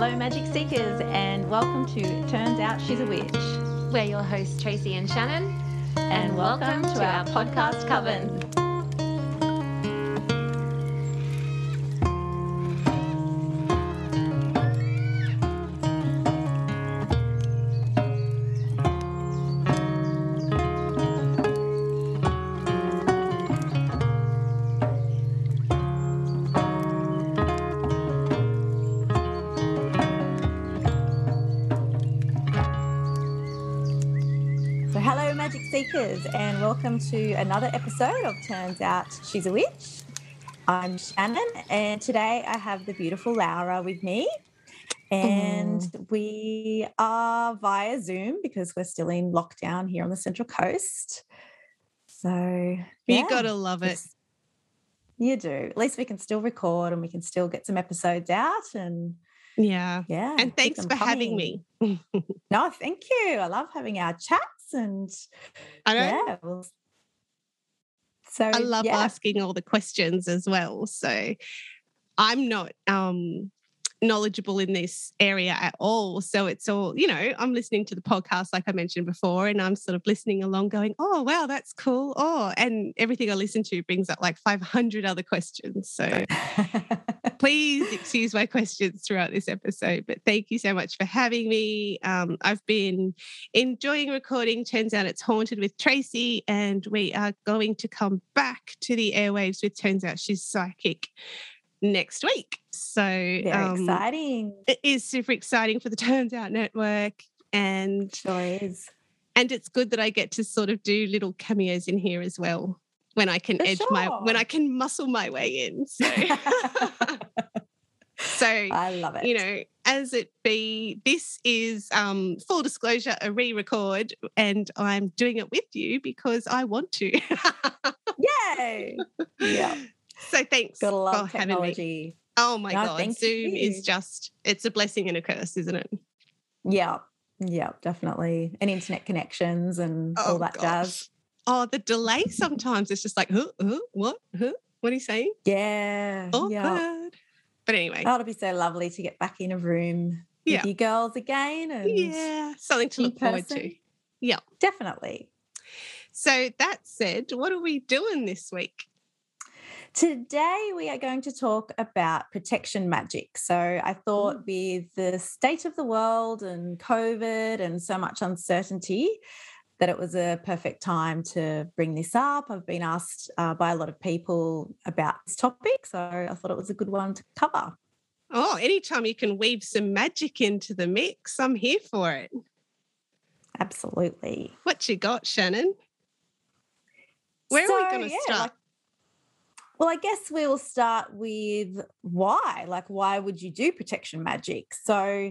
Hello, Magic Seekers, and welcome to Turns Out She's a Witch. We're your hosts, Tracy and Shannon. And, welcome, to our podcast coven. Welcome to another episode of Turns Out She's a Witch. I'm Shannon, and today I have the beautiful Laura with me. And mm. we are via Zoom because we're still in lockdown here on the Central Coast. So, You yeah, gotta love it. You do. At least we can still record and we can still get some episodes out. And Yeah. yeah. And thanks for having me. No, thank you. I love having our chats and I yeah. well, So I love yeah. asking all the questions as well. So I'm not um knowledgeable in this area at all. So it's all, you know, I'm listening to the podcast like I mentioned before, and I'm sort of listening along, going, Oh, wow, that's cool. Oh, and everything I listen to brings up like 500 other questions. So please excuse my questions throughout this episode, but thank you so much for having me. Um, I've been enjoying recording. Turns out it's haunted with Tracy, and we are going to come back to the airwaves with Turns out she's psychic next week. So Very um, exciting. it is super exciting for the Turns Out Network, and Sure is. and it's good that I get to sort of do little cameos in here as well when I can For edge my when. I can muscle my way in. So. So, I love it. you know, as it be, this is um, full disclosure, a re record, and I'm doing it with you because I want to. Yay. Yeah. So, thanks Gotta for love having me. Oh my No, God. Zoom you. is just, it's a blessing and a curse, isn't it? Yeah. Yeah, definitely. And internet connections and all that jazz. Oh, the delay sometimes it's just like, huh, huh, what? Huh? What are you saying? Yeah. Awkward. Yeah. But anyway, Oh, it'll be so lovely to get back in a room Yeah. with you girls again. And yeah, something to look forward to. Yeah. definitely. So, that said, what are we doing this week? Today, we are going to talk about protection magic. So, I thought with the state of the world and COVID and so much uncertainty, that it was a perfect time to bring this up. I've been asked uh, by a lot of people about this topic. So, I thought it was a good one to cover. Oh, anytime you can weave some magic into the mix, I'm here for it. Absolutely. What you got, Shannon? Where are we going to yeah, start? like- well, I guess we'll start with why. Like, why would you do protection magic? So,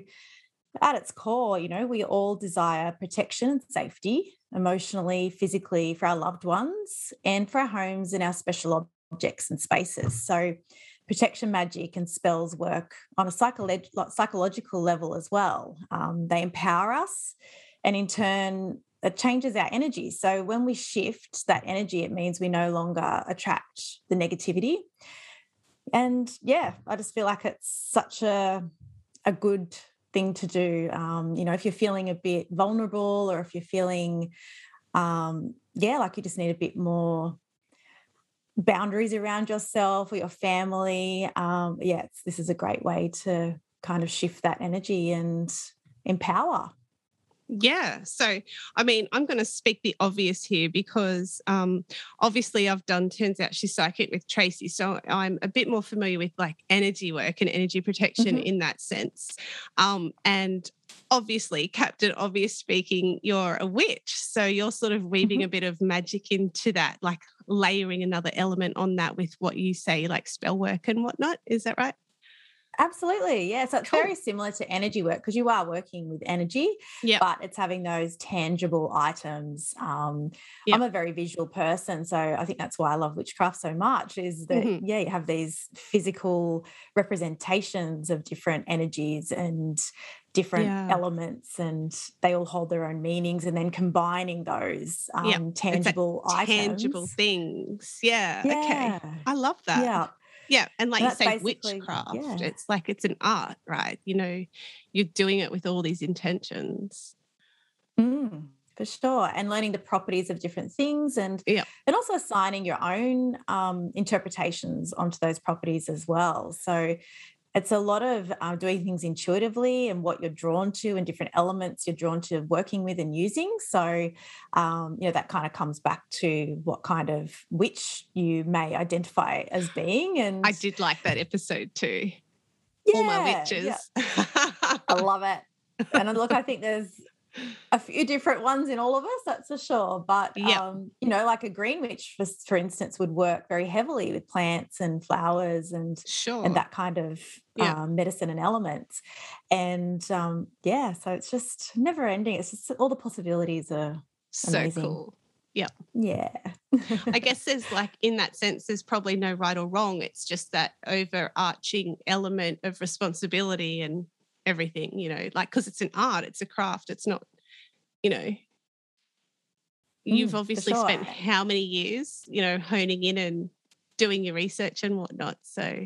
at its core, you know, we all desire protection and safety emotionally, physically for our loved ones and for our homes and our special objects and spaces. So, protection magic and spells work on a psycholo- psychological level as well. Um, they empower us, and in turn, it changes our energy. So when we shift that energy, it means we no longer attract the negativity. And yeah, I just feel like it's such a a good thing to do. Um, you know, if you're feeling a bit vulnerable or if you're feeling um, yeah, like you just need a bit more boundaries around yourself or your family. Um, yeah, this is a great way to kind of shift that energy and empower. Yeah. So, I mean, I'm going to speak the obvious here because um, obviously I've done, turns out she's psychic with Tracy. So I'm a bit more familiar with like energy work and energy protection Mhm. in that sense. Um, and obviously, Captain Obvious speaking, you're a witch. So you're sort of weaving a bit of magic into that, like layering another element on that with what you say, like spell work and whatnot. Is that right? Absolutely. Yeah. So it's Cool. very similar to energy work because you are working with energy, Yep. but it's having those tangible items. Um, Yep. I'm a very visual person. So I think that's why I love witchcraft so much is that, Mhm. yeah, you have these physical representations of different energies and different Yeah. elements, and they all hold their own meanings. And then combining those um, Yep. It's like tangible items. Tangible things. Yeah. Okay. I love that. Yeah. Yeah, and like And you say, witchcraft. yeah. It's like it's an art, right? You know, you're doing it with all these intentions. Mm, for sure. And learning the properties of different things and Yeah. and also assigning your own um, interpretations onto those properties as well. So it's a lot of uh, doing things intuitively and what you're drawn to and different elements you're drawn to working with and using. So, um, you know, that kind of comes back to what kind of witch you may identify as being. And I did like that episode too. all my Yeah, witches. yeah. I love it. And look, I think there's a few different ones in all of us, that's for sure. But um, you know, like a green witch, for, for instance, would work very heavily with plants and flowers and sure. and that kind of Yeah. um, medicine and elements. And um, yeah, so it's just never ending. It's just all the possibilities are so amazing. cool. Yeah. Yeah. I guess there's like in that sense, there's probably no right or wrong. It's just that overarching element of responsibility and everything, you know, like because it's an art, it's a craft, it's not, you know. You've Mm, for obviously spent how many years, you know, honing in and doing your research and whatnot. So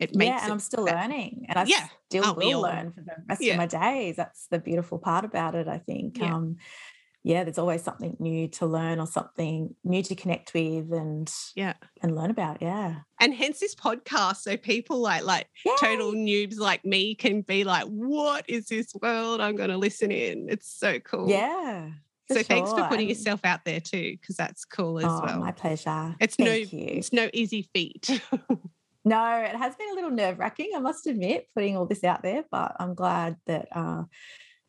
it makes yeah, and it I'm still that- learning, and I Yeah, still will learn for the rest Yeah. of my days. That's the beautiful part about it. I think. Yeah. Um, yeah, there's always something new to learn or something new to connect with and Yeah. and learn about. Yeah, and hence this podcast so people like like total noobs like me can be like what is this world i'm going to listen in it's so cool yeah. so thanks for putting yourself out there too because that's cool as oh, well my pleasure. it's Thank no you. it's no easy feat No, it has been a little nerve wracking, I must admit, putting all this out there, but I'm glad that, uh,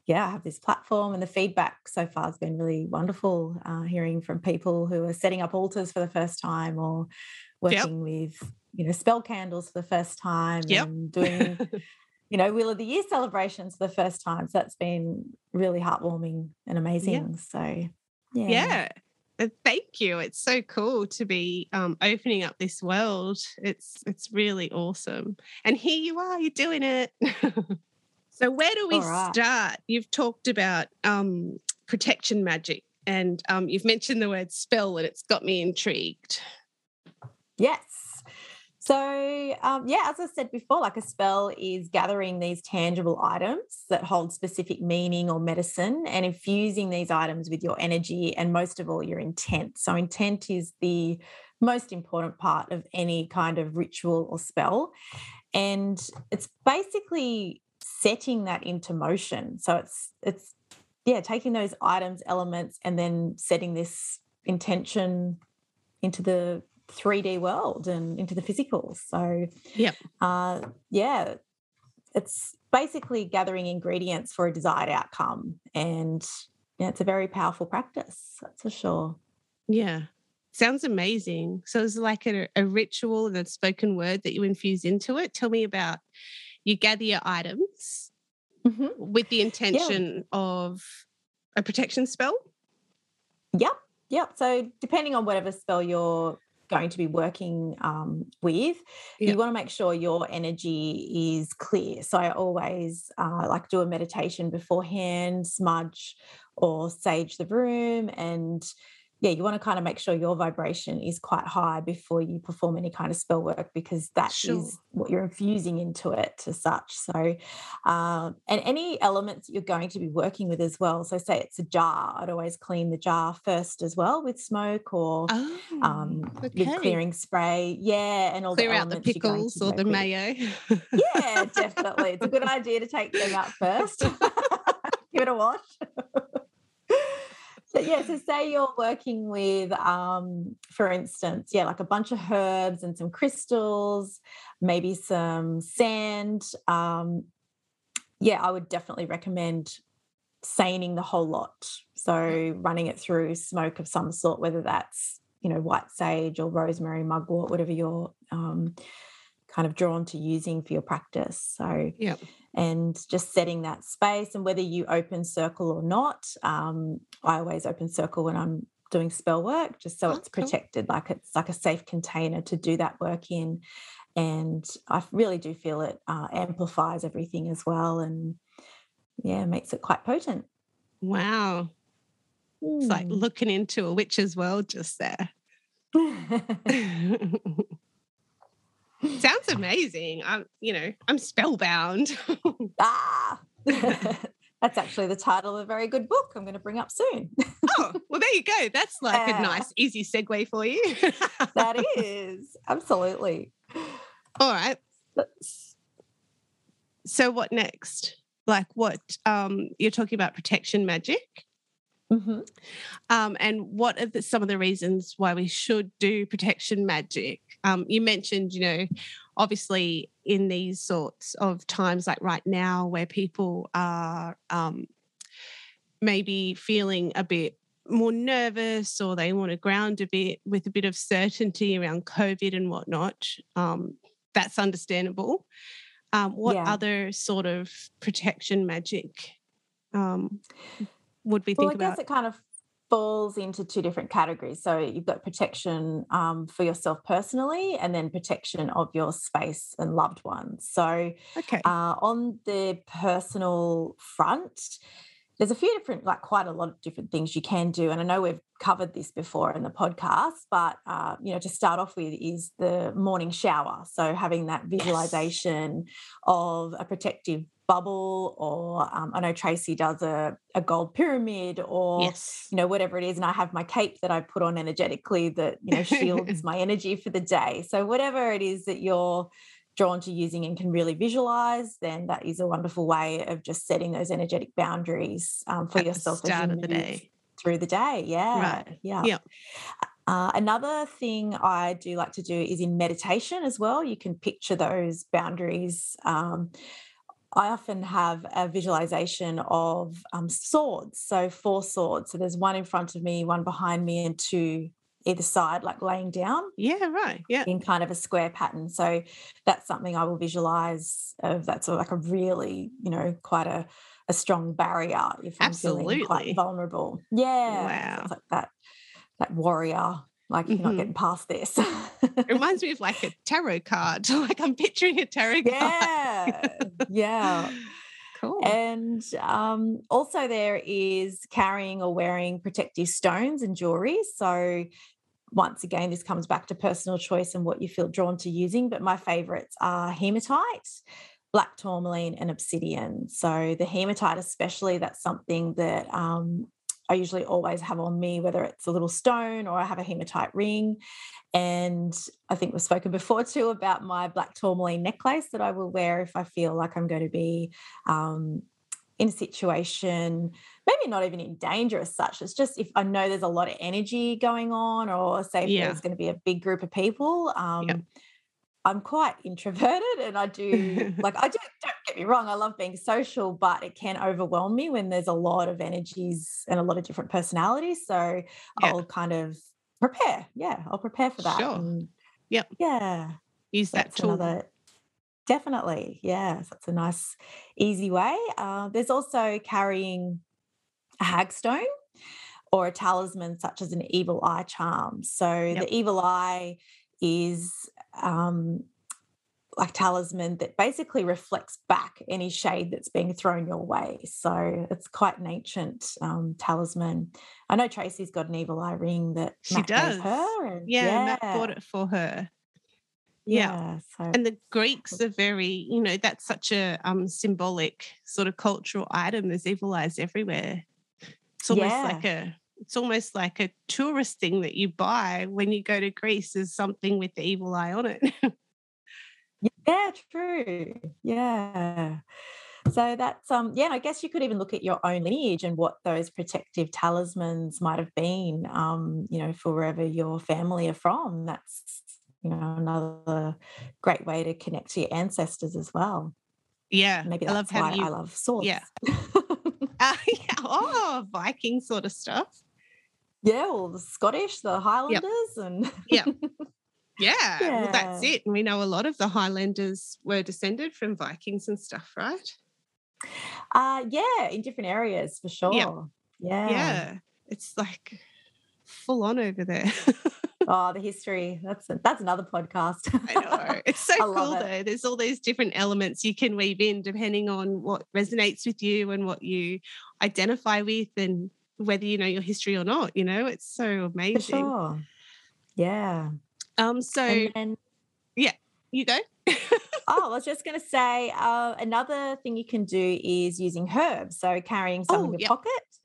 yeah, I have this platform and the feedback so far has been really wonderful. Uh, hearing from people who are setting up altars for the first time or Yep. working with, you know, spell candles for the first time Yep. and doing, you know, Wheel of the Year celebrations for the first time. So that's been really heartwarming and amazing. So, yeah. yeah Uh, thank you it's so cool to be um, opening up this world it's it's really awesome and here you are you're doing it so where do we right. start you've talked about um, protection magic and um, you've mentioned the word spell and it's got me intrigued Yes. So, um, yeah, as I said before, like a spell is gathering these tangible items that hold specific meaning or medicine and infusing these items with your energy and most of all, your intent. So, intent is the most important part of any kind of ritual or spell. And it's basically setting that into motion. So, it's, it's, yeah, taking those items, elements, and then setting this intention into the 3D world and into the physical. So, yeah, uh, yeah, it's basically gathering ingredients for a desired outcome, and yeah, it's a very powerful practice. That's for sure. Yeah. Sounds amazing. So it's like a, a ritual and a spoken word that you infuse into it. Tell me about you gather your items Mhm. with the intention of a protection spell. Yep, yep. So, depending on whatever spell you're going to be working um, with, Yep. you want to make sure your energy is clear. So, I always uh, like do a meditation beforehand, smudge or sage the room, and yeah, you want to kind of make sure your vibration is quite high before you perform any kind of spell work because that is Sure. what you're infusing into it as such. So, um, and any elements you're going to be working with as well. So, say it's a jar, I'd always clean the jar first as well with smoke or Oh, um, okay. with clearing spray. Yeah, and all Clear the out the elements you're going pickles or the with. mayo. Yeah, definitely. It's a good idea to take them out first. Give it a wash. so yeah, so say you're working with, um, for instance, yeah, like a bunch of herbs and some crystals, maybe some sand. Um, yeah, I would definitely recommend saining the whole lot. So running it through smoke of some sort, whether that's you know white sage or rosemary, mugwort, whatever you're um, kind of drawn to using for your practice. So Yep. And just setting that space and whether you open circle or not. Um, I always open circle when I'm doing spell work, just so Oh, it's cool. protected, like it's like a safe container to do that work in. And I really do feel it uh, amplifies everything as well, and yeah, makes it quite potent. wow. It's like Mm. looking into a witch's world just there. Sounds amazing. I'm, you know, I'm spellbound. ah, that's actually the title of a very good book I'm going to bring up soon. oh, well, there you go. That's like yeah. a nice, easy segue for you. that is absolutely. All right. So, what next? Like, what um, you're talking about protection magic? Mm-hmm. Um, and what are the, some of the reasons why we should do protection magic? Um, you mentioned, you know, obviously in these sorts of times like right now where people are um, maybe feeling a bit more nervous or they want to ground a bit with a bit of certainty around COVID and whatnot, um, that's understandable. Um, what yeah. other sort of protection magic um, would we well, I guess it kind of falls into two different categories. So you've got protection um, for yourself personally, and then protection of your space and loved ones. So, okay. uh, on the personal front, there's a few different, like quite a lot of different things you can do. And I know we've covered this before in the podcast, but uh, you know, to start off with is the morning shower. So having that visualization yes. of a protective bubble, or um, I know Tracy does a, a gold pyramid, or yes. you know, whatever it is. And I have my cape that I put on energetically that you know shields my energy for the day. So whatever it is that you're drawn to using and can really visualize, then that is a wonderful way of just setting those energetic boundaries um, for At yourself the start of the day. through the day. Yeah. Right. Yeah. Yeah. Uh, another thing I do like to do is in meditation as well. You can picture those boundaries. Um, I often have a visualization of um, swords. So, four swords. So, there's one in front of me, one behind me, and two either side, like laying down. Yeah, right. Yeah. In kind of a square pattern. So that's something I will visualize of that's sort of like a really, you know, quite a, a strong barrier if I'm Absolutely. feeling quite vulnerable. Yeah. Wow. Like that that warrior, like mm-hmm. you're not mm-hmm. getting past this. it reminds me of like a tarot card. Like I'm picturing a tarot card. Yeah. yeah. Cool. And um, also, there is carrying or wearing protective stones and jewelry. So, once again, this comes back to personal choice and what you feel drawn to using. But my favorites are hematite, black tourmaline, and obsidian. So, the hematite, especially, that's something that um, I usually always have on me, whether it's a little stone or I have a hematite ring. And I think we've spoken before too about my black tourmaline necklace that I will wear if I feel like I'm going to be um, in a situation, maybe not even in danger as such. It's just if I know there's a lot of energy going on, or say yeah. there's going to be a big group of people. Um, yep. I'm quite introverted and I do like I do don't get me wrong, I love being social, but it can overwhelm me when there's a lot of energies and a lot of different personalities. So yeah. I'll kind of prepare. Yeah, I'll prepare for that. Sure. And, yep. Yeah. Use that tool. Another, definitely. Yeah. That's a nice, easy way. Uh, there's also carrying a hagstone or a talisman such as an evil eye charm. So yep. the evil eye is um, like talisman that basically reflects back any shade that's being thrown your way. So it's quite an ancient um, talisman. I know Tracy's got an evil eye ring that she Matt does. her. Yeah, yeah, Matt bought it for her. Yeah. yeah. So. And the Greeks are very, you know, that's such a um, symbolic sort of cultural item. There's evil eyes everywhere. It's almost yeah. like a it's almost like a tourist thing that you buy when you go to Greece is something with the evil eye on it. yeah, true. Yeah. So that's um yeah, I guess you could even look at your own lineage and what those protective talismans might have been, um, you know, for wherever your family are from. That's you know another great way to connect to your ancestors as well. Yeah, maybe that's I love why you, I love swords. Yeah. uh, yeah. Oh, Viking sort of stuff. Yeah, well, the Scottish, the Highlanders, yep. and yeah. Yeah, yeah, well, that's it. And we know a lot of the Highlanders were descended from Vikings and stuff, right? Uh, yeah, in different areas for sure. Yep. Yeah. Yeah. It's like full on over there. oh, the history. That's a, that's another podcast. I know. It's so cool it. though. There's all these different elements you can weave in depending on what resonates with you and what you identify with and whether you know your history or not, you know, it's so amazing. For sure. Yeah. Um, so then, yeah. you go. oh, I was just going to say uh, another thing you can do is using herbs. So carrying some Oh, in your yep. pocket,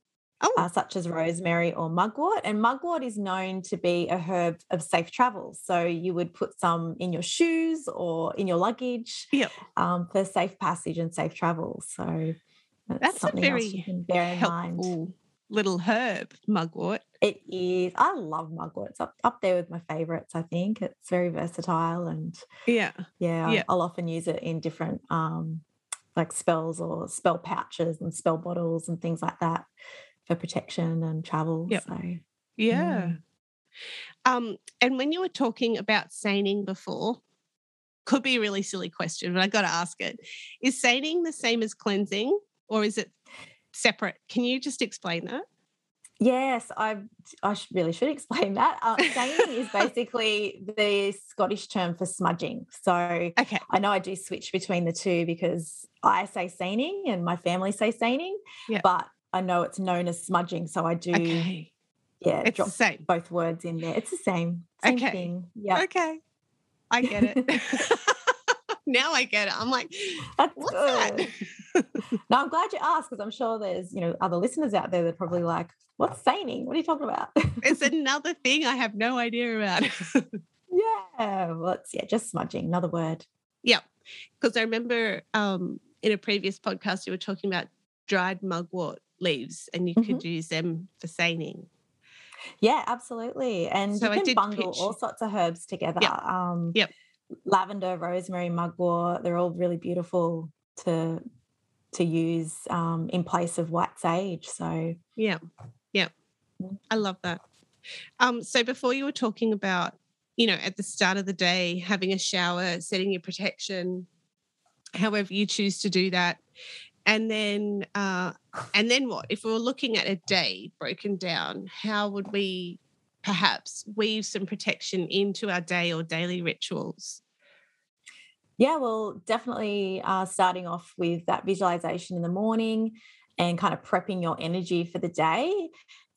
Oh, uh, such as rosemary or mugwort. And mugwort is known to be a herb of safe travel. So you would put some in your shoes or in your luggage Yep. um, for safe passage and safe travel. So that's, That's a something else very you can bear in mind. helpful little herb, mugwort. It is. I love mugwort. It's up, up there with my favorites, I think. It's very versatile and Yeah. yeah, I- Yeah. I'll often use it in different um like spells or spell pouches and spell bottles and things like that for protection and travel. Yep. So Yeah. Mm. Um, and when you were talking about saining before, could be a really silly question, but I got to ask it. Is saining the same as cleansing or is it separate? Can you just explain that? yes, I I really should explain that. Uh, staining is basically the Scottish term for smudging. So Okay. I know I do switch between the two because I say staining and my family say staining, Yeah. but I know it's known as smudging. So I do, Okay. yeah, It's drop the same. both words in there. It's the same, same Okay. thing. Yeah, Okay. I get it. now I get it. I'm like, that's what's good. that? No, I'm glad you asked because I'm sure there's, you know, other listeners out there that are probably like, what's staining? What are you talking about? it's another thing I have no idea about. yeah, well, it's yeah, just smudging. Another word. Yeah, Because I remember um, in a previous podcast, you were talking about dried mugwort leaves and you Mm-hmm. could use them for saining. Yeah, absolutely. And So you can bundle pitch- all sorts of herbs together. Um, Yep. Lavender, rosemary, mugwort, they're all really beautiful to to use um, in place of white sage. So Yeah. Yeah. Mm. I love that. Um, so before you were talking about, you know, at the start of the day, having a shower, setting your protection, however you choose to do that. And then uh and then what? If we were looking at a day broken down, how would we perhaps weave some protection into our day or daily rituals? Yeah, well, definitely uh, starting off with that visualization in the morning and kind of prepping your energy for the day.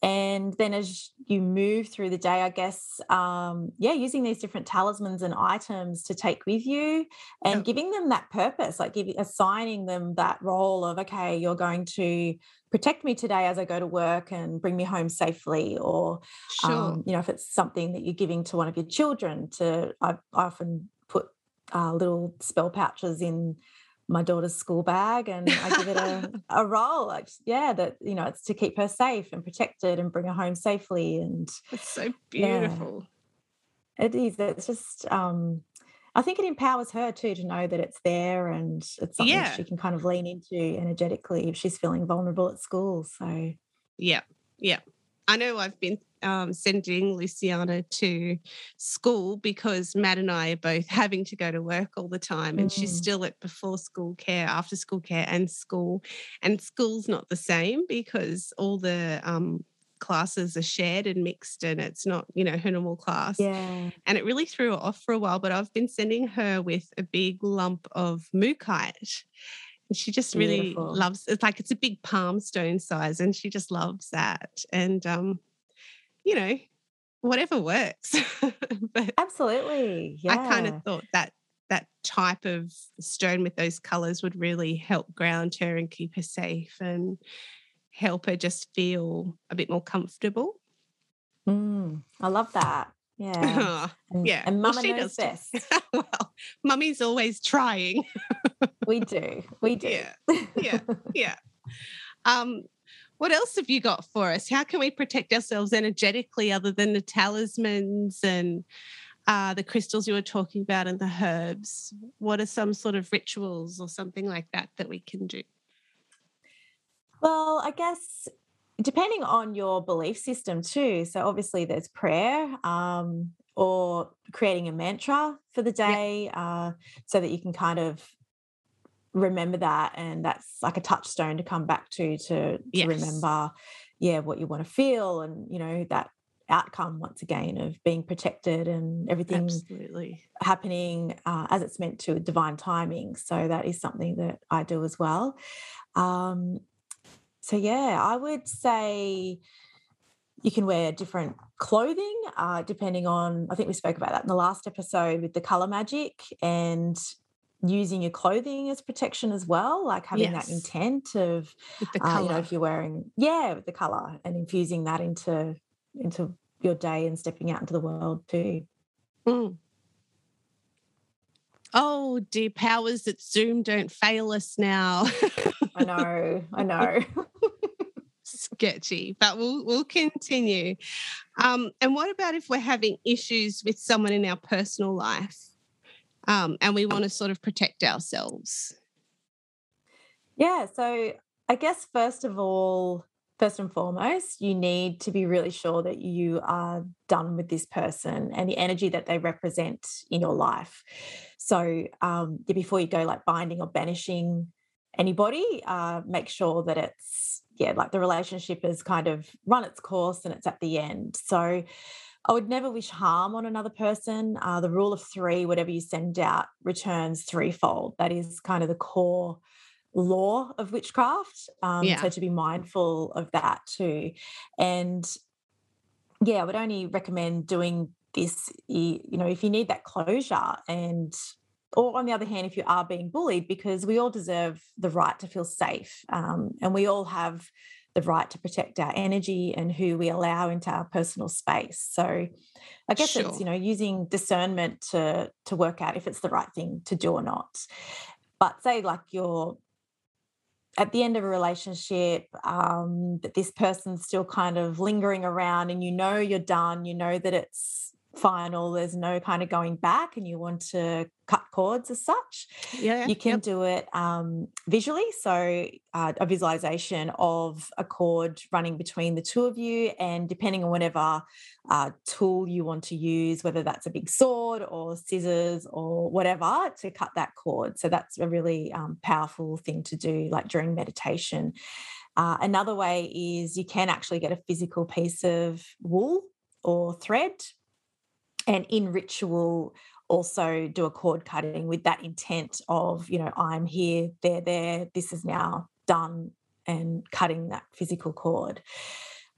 And then as you move through the day, I guess, um, yeah, using these different talismans and items to take with you and Yep. giving them that purpose, like giving, assigning them that role of, okay, you're going to protect me today as I go to work and bring me home safely. Or, Sure. um, you know, if it's something that you're giving to one of your children, to I, I often put uh, little spell pouches in my daughter's school bag, and I give it a, a role. Like, yeah, that you know, it's to keep her safe and protected and bring her home safely. And It's so Yeah. beautiful. it is. It's just. um I think it empowers her too to know that it's there and it's something Yeah. she can kind of lean into energetically if she's feeling vulnerable at school. So Yeah, yeah. I know I've been um, sending Luciana to school because Matt and I are both having to go to work all the time, and she's Mm. still at before school care, after school care, and school. And school's not the same because all the um, classes are shared and mixed, and it's not, you know, her normal class. yeah, And it really threw her off for a while. But I've been sending her with a big lump of mookaite. And she just really Beautiful. loves it's like it's a big palm stone size, and she just loves that. And um, you know, whatever works. but absolutely. Yeah, I kind of thought that that type of stone with those colors would really help ground her and keep her safe and help her just feel a bit more comfortable. Mm, I love that. Yeah. And, yeah. And well, Mama she knows does best. well, mummy's always trying. we do. We do. Yeah. Yeah. Yeah. Um, what else have you got for us? How can we protect ourselves energetically other than the talismans and uh, the crystals you were talking about and the herbs? What are some sort of rituals or something like that that we can do? Well, I guess depending on your belief system too. So obviously there's prayer um, or creating a mantra for the day uh, so that you can kind of remember that and that's like a touchstone to come back to to, to Yes. remember yeah what you want to feel and you know that outcome once again of being protected and everything Absolutely. happening uh, as it's meant to divine timing so that is something that i do as well um, so yeah i would say you can wear different clothing uh, depending on, I think we spoke about that in the last episode with the color magic and using your clothing as protection as well, like having yes. that intent of, uh, you know, if you're wearing, yeah, with the color and infusing that into into your day and stepping out into the world too. Mm. Oh, dear powers that Zoom don't fail us now. I know, I know. Sketchy, but we'll we'll continue. Um, and what about if we're having issues with someone in our personal life, um, and we want to sort of protect ourselves? Yeah, so I guess first of all, first and foremost, you need to be really sure that you are done with this person and the energy that they represent in your life. So, um, before you go like binding or banishing anybody, uh, make sure that it's, yeah, like the relationship has kind of run its course and it's at the end. So, I would never wish harm on another person. Uh, the rule of three, whatever you send out, returns threefold. That is kind of the core law of witchcraft. Um, yeah. So to be mindful of that too. And yeah, I would only recommend doing this, you know, if you need that closure and or on the other hand, if you are being bullied, because we all deserve the right to feel safe. Um, and we all have the right to protect our energy and who we allow into our personal space. So I guess sure. it's, you know, using discernment to to work out if it's the right thing to do or not. But say like you're at the end of a relationship um, that this person's still kind of lingering around and you know you're done you know that it's final there's no kind of going back and you want to cut cords as such yeah you can yep. do it um, visually. So uh, a visualization of a cord running between the two of you and depending on whatever uh, tool you want to use whether that's a big sword or scissors or whatever to cut that cord. So that's a really um, powerful thing to do like during meditation. Uh, another way is you can actually get a physical piece of wool or thread and in ritual also do a cord cutting with that intent of you know i'm here they're there this is now done and cutting that physical cord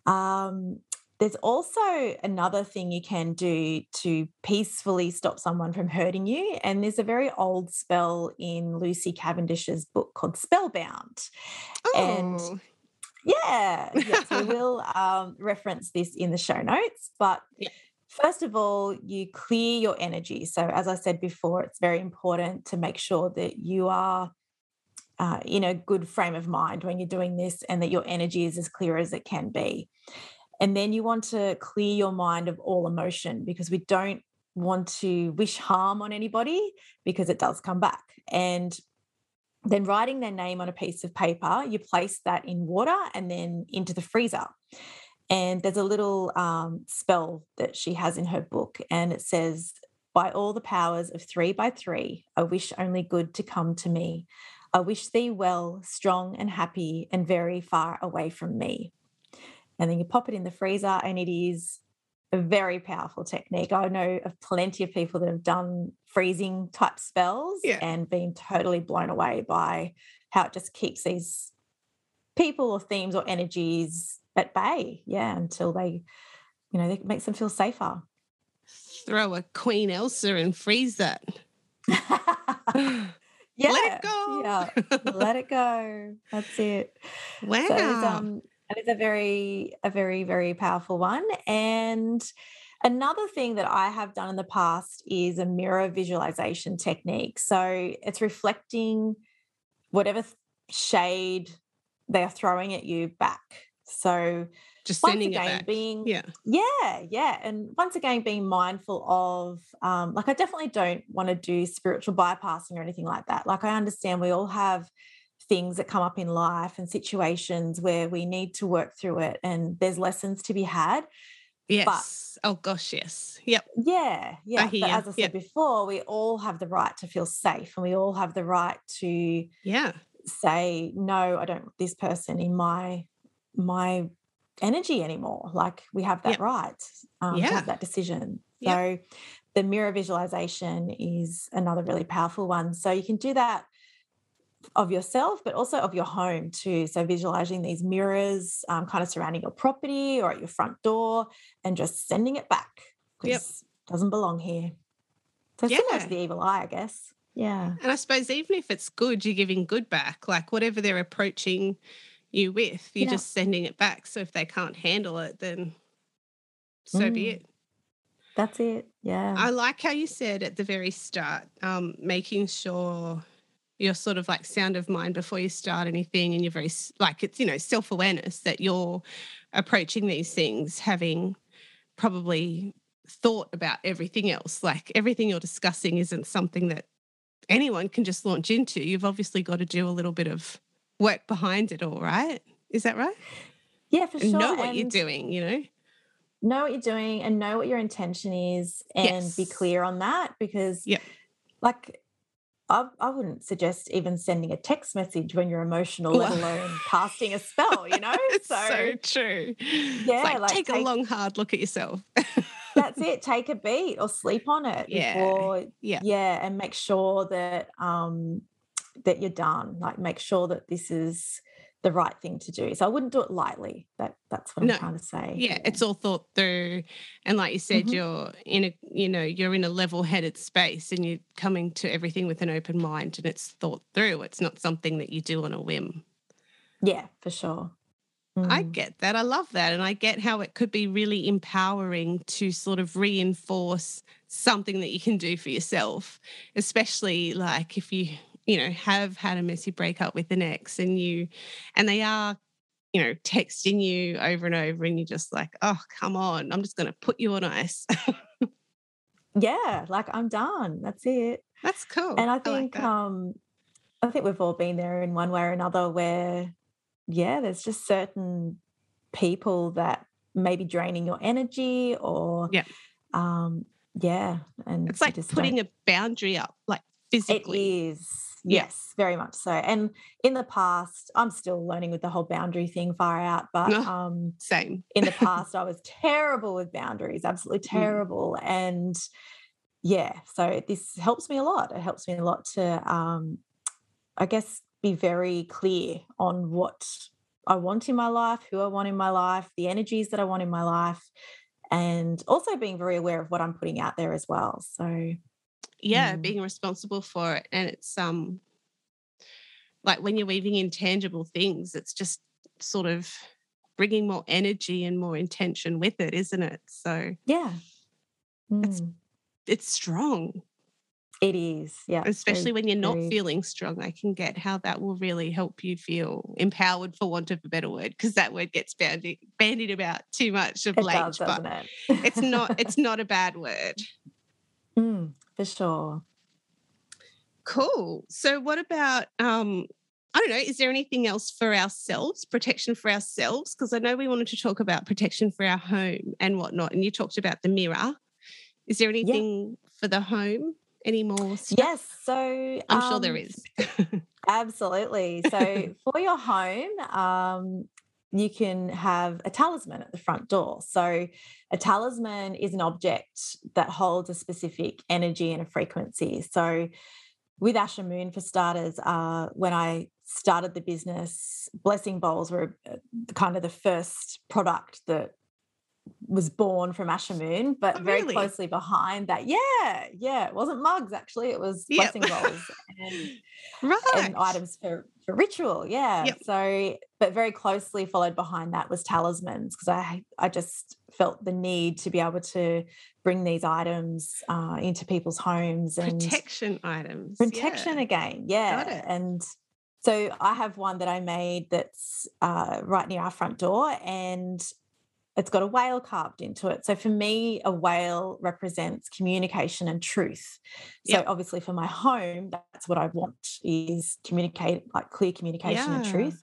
um, there's also another thing you can do to peacefully stop someone from hurting you. And there's a very old spell in Lucy Cavendish's book called Spellbound. Oh. And yeah, yes, we will um, reference this in the show notes. But yeah. First of all, you clear your energy. So, as I said before, it's very important to make sure that you are uh, in a good frame of mind when you're doing this and that your energy is as clear as it can be. And then you want to clear your mind of all emotion because we don't want to wish harm on anybody because it does come back. And then writing their name on a piece of paper, you place that in water and then into the freezer. And there's a little um, spell that she has in her book, and it says, By all the powers of three by three, I wish only good to come to me. I wish thee well, strong and happy, and very far away from me. And then you pop it in the freezer, and it is a very powerful technique. I know of plenty of people that have done freezing type spells yeah. and been totally blown away by how it just keeps these people or themes or energies at bay. Yeah, until they, you know, it makes them feel safer. Throw a Queen Elsa and freeze that. yeah. Let it go. Yeah. Let it go. That's it. Wow. So it's, um, it's a very, a very, very powerful one. And Another thing that I have done in the past is a mirror visualization technique. So it's reflecting whatever shade they are throwing at you back. So just sending again, being yeah. yeah yeah and once again being mindful of um, like i definitely don't want to do spiritual bypassing or anything like that. Like i understand we all have things that come up in life and situations where we need to work through it and there's lessons to be had yes. But, oh gosh yes. Yep. Yeah yeah but as i said yep. before we all have the right to feel safe and we all have the right to yeah. say no i don't this person in my my energy anymore. Like we have that yep. right um, yeah. to have that decision. So yep. the mirror visualization is another really powerful one. So you can do that of yourself, but also of your home too. So visualizing these mirrors um, kind of surrounding your property or at your front door and just sending it back because yep. it doesn't belong here. So yeah. similar to the evil eye, I guess. Yeah. And I suppose even if it's good, you're giving good back. Like whatever they're approaching you with, you're yeah. just sending it back. So if they can't handle it, then so mm. be it. That's it. Yeah. I like how you said at the very start, um, making sure you're sort of like sound of mind before you start anything and you're very like it's you know self-awareness that you're approaching these things having probably thought about everything else like everything you're discussing isn't something that anyone can just launch into you've obviously got to do a little bit of work behind it all right is that right yeah for sure know what and you're doing you know know what you're doing and know what your intention is and yes. be clear on that because yeah like I, I wouldn't suggest even sending a text message when you're emotional, let alone casting a spell, you know? it's so, so true. Yeah. Like, like take, take, a long, hard look at yourself. that's it. Take a beat or sleep on it yeah. before. Yeah. Yeah. And make sure that um that you're done. Like make sure that this is the right thing to do. So I wouldn't do it lightly. That that's what no. I'm trying to say. Yeah, yeah, it's all thought through. And like you said, mm-hmm. you're in a you know, you're in a level-headed space and you're coming to everything with an open mind and it's thought through. It's not something that you do on a whim. Yeah, for sure. Mm. I get that. I love that. And I get how it could be really empowering to sort of reinforce something that you can do for yourself, especially like if you you know have had a messy breakup with an ex and you and they are you know texting you over and over and you're just like oh come on i'm just going to put you on ice. Yeah like i'm done that's it. That's cool and i think I like um i think we've all been there in one way or another where yeah there's just certain people that may be draining your energy or yeah. um yeah and it's like putting don't... a boundary up like physically. it is Yes, very much so. And in the past, I'm still learning with the whole boundary thing far out, but um same. in the past I was terrible with boundaries, absolutely mm. terrible. Mm. And yeah, so this helps me a lot. It helps me a lot to um I guess be very clear on what I want in my life, who I want in my life, the energies that I want in my life, and also being very aware of what I'm putting out there as well. So yeah mm. being responsible for it and it's um like when you're weaving intangible things it's just sort of bringing more energy and more intention with it isn't it so yeah mm. it's it's strong it is yeah especially very, when you're not very... feeling strong i can get how that will really help you feel empowered for want of a better word because that word gets bandied, bandied about too much of it late does, but it? it's not it's not a bad word mm for sure. Cool. So, what about, um, I don't know, is there anything else for ourselves, protection for ourselves? Because I know we wanted to talk about protection for our home and whatnot, and you talked about the mirror. Is there anything yeah. for the home? Any more? Stuff? Yes. So, I'm um, sure there um, absolutely. So, for your home, um, you can have a talisman at the front door. So, a talisman is an object that holds a specific energy and a frequency. So, with Asher Moon, for starters, uh, when I started the business, blessing bowls were uh, kind of the first product that was born from Asher Moon, but oh, very really? closely behind that. Yeah, yeah. It wasn't mugs actually, it was yep. blessing bowls and, right. and items for, for ritual. Yeah. Yep. So, but very closely followed behind that was talismans because I I just felt the need to be able to bring these items uh, into people's homes and protection items. Protection yeah. again. Yeah. And so I have one that I made that's uh, right near our front door and it's got a whale carved into it. So for me, a whale represents communication and truth. So yep. obviously for my home, that's what I want is communicate like clear communication yeah. and truth.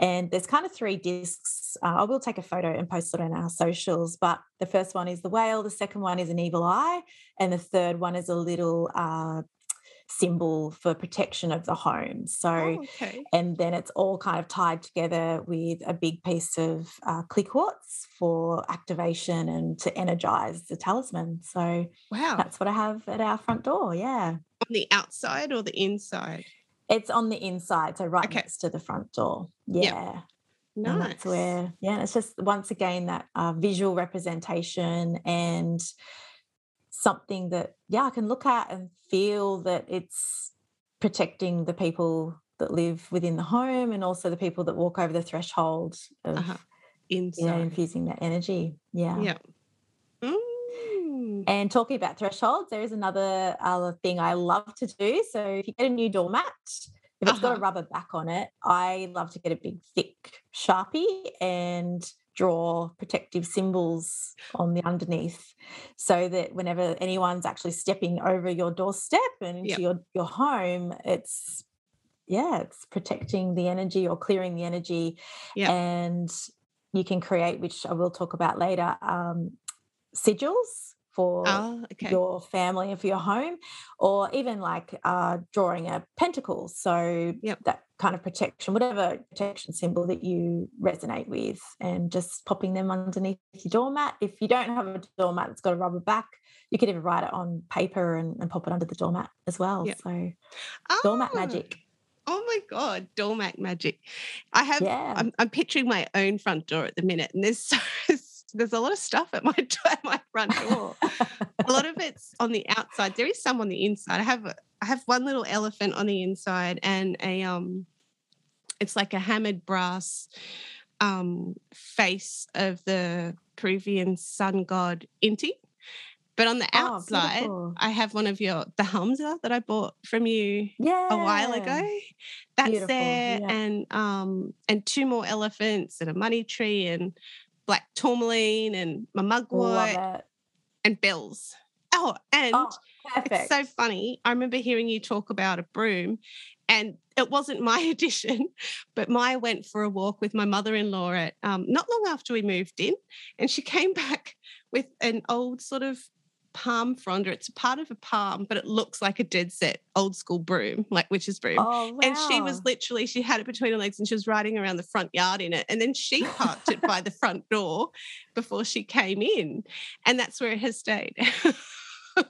And there's kind of three discs. Uh, I will take a photo and post it on our socials. But the first one is the whale, the second one is an evil eye, and the third one is a little uh, symbol for protection of the home. So, oh, okay. and then it's all kind of tied together with a big piece of uh, clear quartz for activation and to energize the talisman. So, wow, that's what I have at our front door. Yeah. On the outside or the inside? It's on the inside, so right Okay. next to the front door. Yep. Yeah. Nice. And that's where, yeah, it's just once again that uh, visual representation and something that, yeah, I can look at and feel that it's protecting the people that live within the home and also the people that walk over the threshold of, Uh-huh. inside. infusing that energy. Yeah. Yeah. Mm. And talking about thresholds, there is another uh, thing I love to do. So if you get a new doormat, if it's got Uh-huh. a rubber back on it, I love to get a big thick sharpie and draw protective symbols on the underneath so that whenever anyone's actually stepping over your doorstep and into Yep. your, your home, it's yeah, it's protecting the energy or clearing the energy. Yep. And you can create, which I will talk about later, um, sigils for Oh, okay. your family and for your home, or even like uh, drawing a pentacle. So Yep. that kind of protection, whatever protection symbol that you resonate with, and just popping them underneath your doormat. If you don't have a doormat that's got a rubber back, you could even write it on paper and, and pop it under the doormat as well. Yep. So doormat Ah, magic. Oh my god, doormat magic! I have. Yeah. I'm, I'm picturing my own front door at the minute, and there's so, there's a lot of stuff at my at my front door. a lot of it's on the outside. There is some on the inside. I have a, I have one little elephant on the inside and a um it's like a hammered brass um face of the Peruvian sun god Inti. But on the Oh, outside, beautiful. I have one of your the Hamsa that I bought from you yeah. a while ago. That's Beautiful, there, yeah. and um, and two more elephants and a money tree and black tourmaline and my mugwort and bells. Oh, and Oh, it's so funny. I remember hearing you talk about a broom, and it wasn't my addition, but Maya went for a walk with my mother-in-law at um, not long after we moved in, and she came back with an old sort of palm fronder. It's a part of a palm, but it looks like a dead set old school broom, like witch's broom. Oh, wow. And she was literally, she had it between her legs and she was riding around the front yard in it. And then she parked it by the front door before she came in. And that's where it has stayed.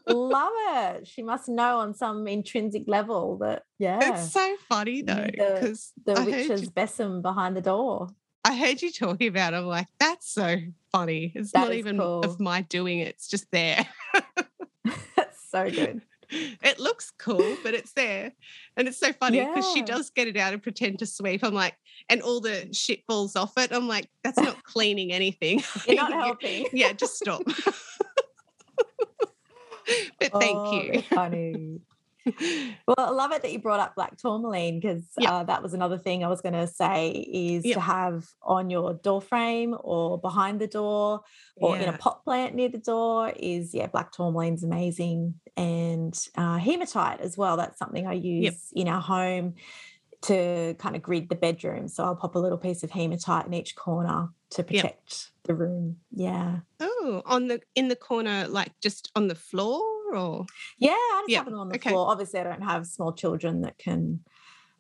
Love it. She must know on some intrinsic level that, yeah, It's so funny though, because the heard witch's you, besom behind the door. I heard you talking about it. I'm like, that's so funny. It's That not even cool. of my doing it, it's just there. That's so good. it looks cool, but it's there. And it's so funny because she does get it out and pretend to sweep. I'm like, and all the shit falls off it. I'm like, that's not cleaning anything. You're not helping. yeah, just stop. but thank Oh, you. Funny. Well, I love it that you brought up black tourmaline because Yeah. uh, that was another thing I was going to say is Yeah. to have on your door frame or behind the door or in a pot plant near the door is yeah black tourmaline's amazing and uh, hematite as well that's something i use in our home to kind of grid the bedroom so i'll pop a little piece of hematite in each corner to protect the room yeah Oh, on the in the corner, like just on the floor or yeah i just Yeah, have them on the okay. floor obviously i don't have small children that can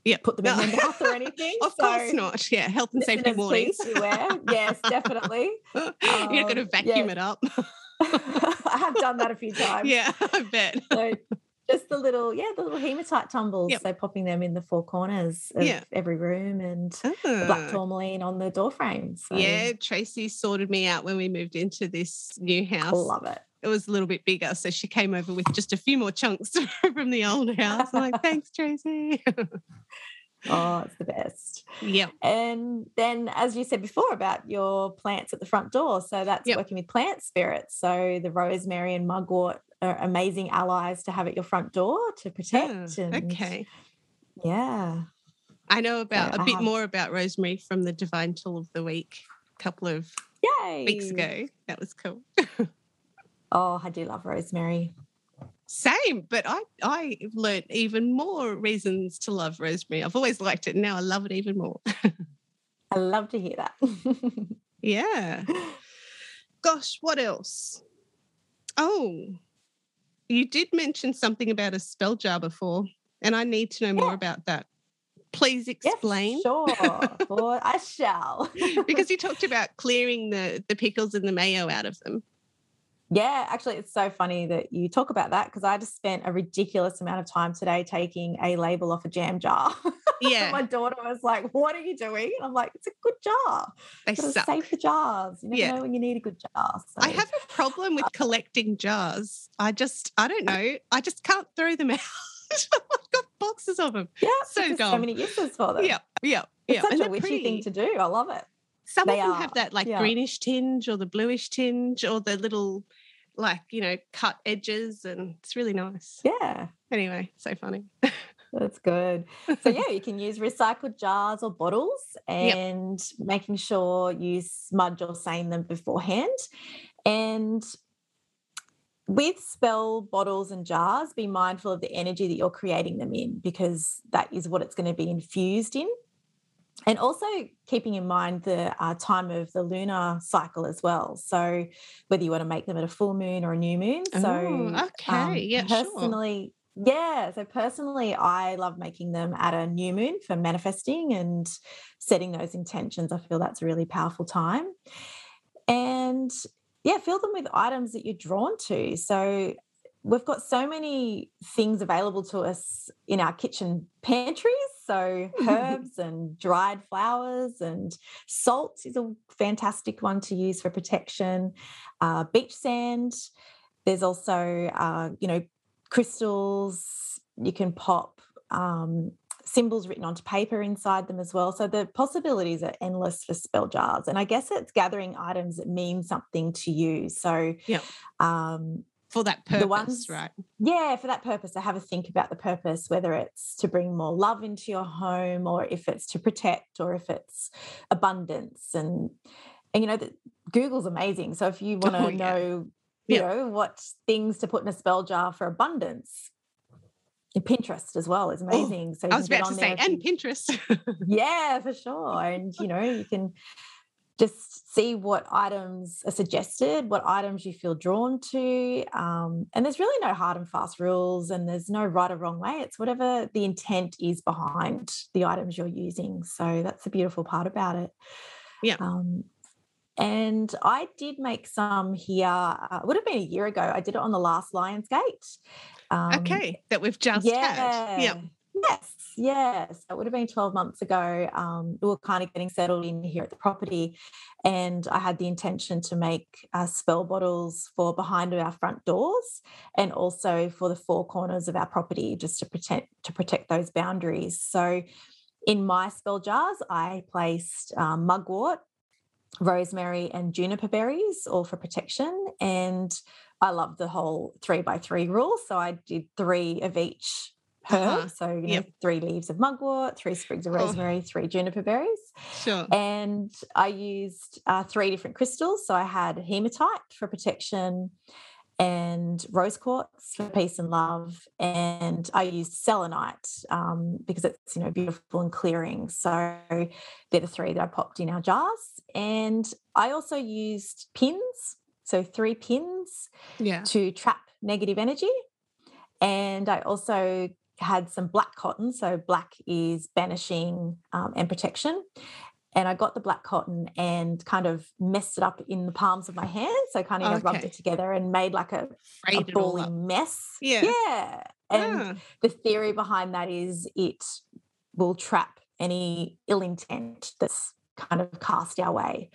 yeah. put them in the bath or anything of course not. Yeah, health and safety warnings. beware. yes definitely You're going to Um, vacuum yeah. it up. i have done that a few times yeah, I bet. so just the little yeah the little hematite tumbles Yep. so popping them in the four corners of Yeah. every room and the black Ah. tourmaline on the door frame so Yeah, Tracy sorted me out when we moved into this new house. I house. love it It was a little bit bigger, so she came over with just a few more chunks from the old house. I'm like, thanks, Tracy. oh it's the best Yeah. and then as you said before about your plants at the front door so that's Yep. working with plant spirits so the rosemary and mugwort are amazing allies to have at your front door to Ah, protect and okay. yeah I know about I a bit have- more about rosemary from the Divine Tool of the Week a couple of yay weeks ago. That was cool. oh i do love rosemary Same, but I I learned even more reasons to love rosemary. I've always liked it, and now I love it even more. i love to hear that yeah. Gosh, what else? Oh, you did mention something about a spell jar before, and I need to know more about that. Please explain. Yes, sure. I shall. because you talked about clearing the the pickles and the mayo out of them. Yeah, actually, it's so funny that you talk about that because I just spent a ridiculous amount of time today taking a label off a jam jar. Yeah. My daughter was like, What are you doing? And I'm like, It's a good jar. They suck. save the jars. You never Yeah. know when you need a good jar. So. I have a problem with uh collecting jars. I just, I don't know. I just can't throw them out. I've got boxes of them. yeah, so so, many uses for them. Yeah, yeah, It's yeah. such And a witchy thing to do. I love it. Some they of them are, have that like yeah. greenish tinge or the bluish tinge or the little, like you know, cut edges, and it's really nice. Yeah. Anyway, so funny. That's good. So yeah, you can use recycled jars or bottles Yep. and making sure you smudge or sain them beforehand. And with spell bottles and jars, be mindful of the energy that you're creating them in because that is what it's going to be infused in. And also keeping in mind the uh, time of the lunar cycle as well. So whether you want to make them at a full moon or a new moon. So Oh, okay. Yeah, sure. personally, yeah. So personally, I love making them at a new moon for manifesting and setting those intentions. I feel that's a really powerful time. And yeah, fill them with items that you're drawn to. So we've got so many things available to us in our kitchen pantries. So herbs and dried flowers and salts is a fantastic one to use for protection. Uh, beach sand. There's also, uh, you know, crystals. You can pop um, symbols written onto paper inside them as well. So the possibilities are endless for spell jars. And I guess it's gathering items that mean something to you. So, Yeah. um, For that The purpose, ones- right? yeah, for that purpose, so have a think about the purpose, whether it's to bring more love into your home, or if it's to protect, or if it's abundance. And and you know that Google's amazing. So if you want to Oh, yeah. know, you Yeah. know, what things to put in a spell jar for abundance, Pinterest as well is oh, amazing. so you Oh, I was about to say, and you- Pinterest. yeah, for sure. And you know, you can just see what items are suggested, what items you feel drawn to. Um, and there's really no hard and fast rules, and there's no right or wrong way. It's whatever the intent is behind the items you're using. So that's the beautiful part about it. Yeah. Um, and I did make some here. Uh, it would have been a year ago. I did it on the last Lionsgate. Um, okay, that we've just had. Yeah. Yes, yes. It would have been 12 months ago. Um, we were kind of getting settled in here at the property, and I had the intention to make uh, spell bottles for behind our front doors and also for the four corners of our property, just to protect to protect those boundaries. So, in my spell jars, I placed um, mugwort, rosemary, and juniper berries, all for protection. And I love the whole three by three rule. So I did three of each herb. Uh-huh. So, you know, Yep. three leaves of mugwort, three sprigs of Oh. rosemary, three juniper berries. Sure. And I used uh, three different crystals. So I had hematite for protection and rose quartz for peace and love. And I used selenite um, because it's, you know, beautiful and clearing. So they're the three that I popped in our jars. And I also used pins. So three pins Yeah. to trap negative energy. And I also had some black cotton. So black is banishing um, and protection. And I got the black cotton and kind of messed it up in the palms of my hands. So kind of know, rubbed it together and made like a, a Frayed it bally mess. Yeah. Yeah. And Ah, the theory behind that is it will trap any ill intent that's kind of cast our way.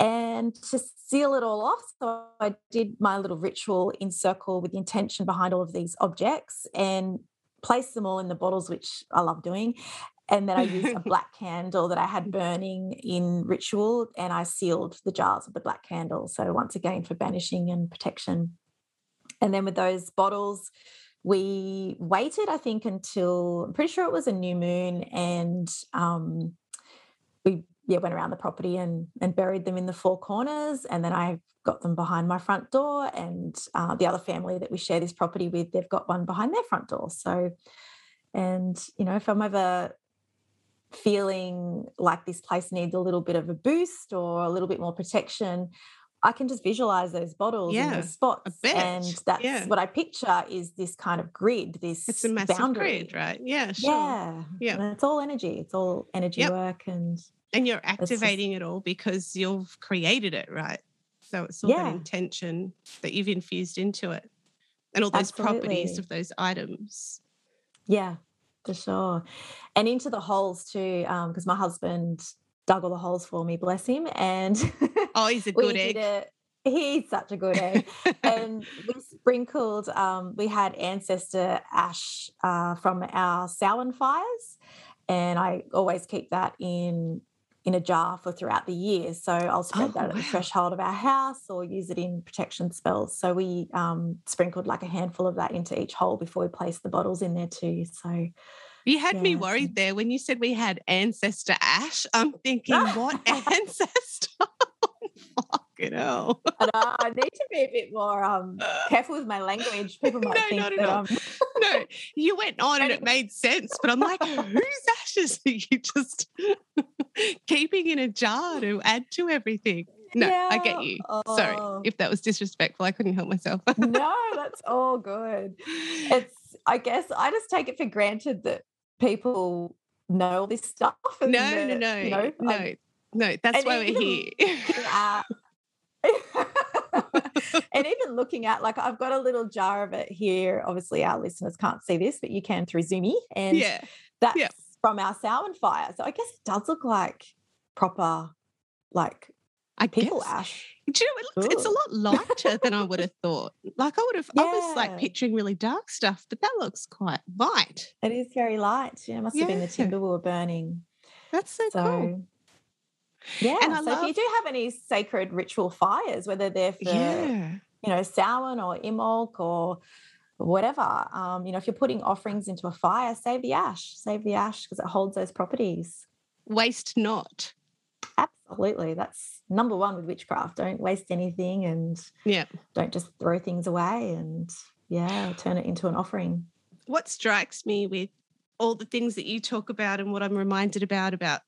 And to seal it all off, so I did my little ritual in circle with the intention behind all of these objects and placed them all in the bottles, which I love doing. And then I used a black candle that I had burning in ritual and I sealed the jars with the black candle. So, once again, for banishing and protection. And then with those bottles, we waited, I think, until I'm pretty sure it was a new moon, and um, we yeah went around the property and and buried them in the four corners, and then I got them behind my front door, and uh, the other family that we share this property with, they've got one behind their front door. So, and you know, if I'm ever feeling like this place needs a little bit of a boost or a little bit more protection, I can just visualize those bottles in Yeah, those spots. And that's Yeah. what I picture is this kind of grid, this it's a massive boundary. grid, right? Yeah, sure. Yeah. Yeah. And it's all energy. It's all energy Yep. work and And you're just- activating it all because you've created it, right? So it's all Yeah. that intention that you've infused into it and all those properties of those items. Yeah, for sure. And into the holes too, um, because my husband dug all the holes for me, bless him. And Oh, he's a good egg. He's such a good egg. and we sprinkled, um, we had ancestor ash uh, from our Samhain fires. And I always keep that in in a jar for throughout the year. So I'll spread Oh, that at the wow. threshold of our house or use it in protection spells. So we um, sprinkled like a handful of that into each hole before we placed the bottles in there too. So You had me Yeah, so- worried there when you said we had ancestor ash. I'm thinking, what ancestor? Fucking hell. I, I need to be a bit more um, careful with my language. People might No, think not at that all. I'm no, you went on and it made sense, but I'm like, whose ashes are you just keeping in a jar to add to everything? No, I get Yeah, you. Sorry oh. if that was disrespectful. I couldn't help myself. no, that's all good. It's I guess I just take it for granted that people know all this stuff. and no, no, no, you know, no, I'm no. That's why we're here. at- and even looking at like I've got a little jar of it here. Obviously, our listeners can't see this, but you can through Zoomy, and yeah, that's yeah. from our Samhain fire. So I guess it does look like proper, like I guess. ash. Do you know, it looks, it's a lot lighter than I would have thought. Like I would have, I was like picturing really dark stuff, but that looks quite light. It is very light. Yeah, it must have been the timber we were burning. That's so, So, cool. yeah. And I so if you do have any sacred ritual fires, whether they're for Yeah. you know Samhain or Imbolc or whatever, um, you know, if you're putting offerings into a fire, save the ash, save the ash because it holds those properties. Waste not. Absolutely, that's number one with witchcraft. Don't waste anything, and Yeah. don't just throw things away. And yeah, turn it into an offering. What strikes me with all the things that you talk about and what I'm reminded about about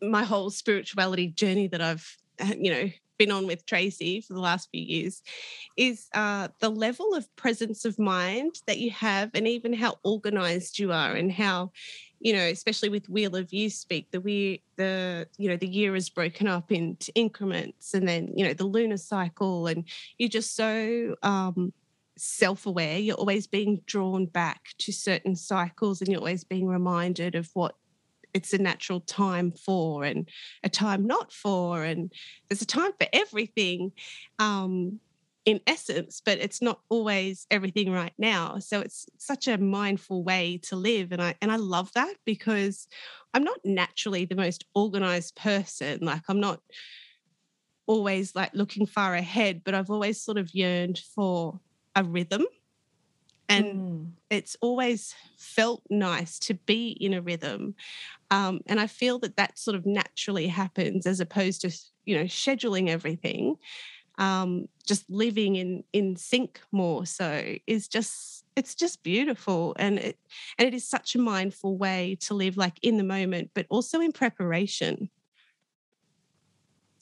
my whole spirituality journey that I've, you know, been on with Tracy for the last few years is uh, the level of presence of mind that you have, and even how organized you are, and how, you know, especially with Wheel of You speak, the we the you know the year is broken up into increments, and then you know the lunar cycle, and you're just so um, self-aware. You're always being drawn back to certain cycles, and you're always being reminded of what it's a natural time for and a time not for and there's a time for everything um, in essence but it's not always everything right now so it's such a mindful way to live and i and i love that because i'm not naturally the most organized person like i'm not always like looking far ahead but i've always sort of yearned for a rhythm and Mm. it's always felt nice to be in a rhythm um, and i feel that that sort of naturally happens as opposed to you know scheduling everything um, just living in in sync more so is just it's just beautiful and it and it is such a mindful way to live like in the moment but also in preparation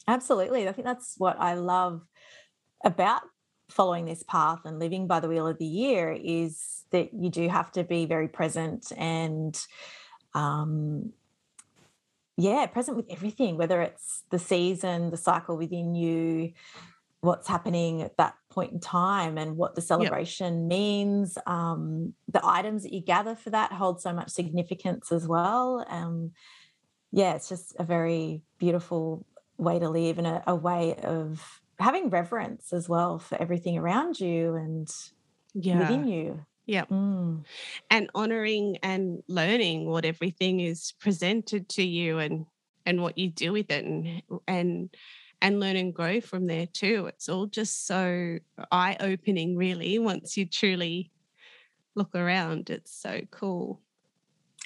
Absolutely. I think that's what I love about following this path and living by the wheel of the year is that you do have to be very present and um yeah, present with everything, whether it's the season, the cycle within you, what's happening at that point in time and what the celebration means. Um, the items that you gather for that hold so much significance as well. Um, yeah, it's just a very beautiful way to live and a, a way of having reverence as well for everything around you and yeah within you. Yeah. Mm. and honoring and learning what everything is presented to you and and what you do with it and and and learn and grow from there too it's all just so eye opening really once you truly look around it's so cool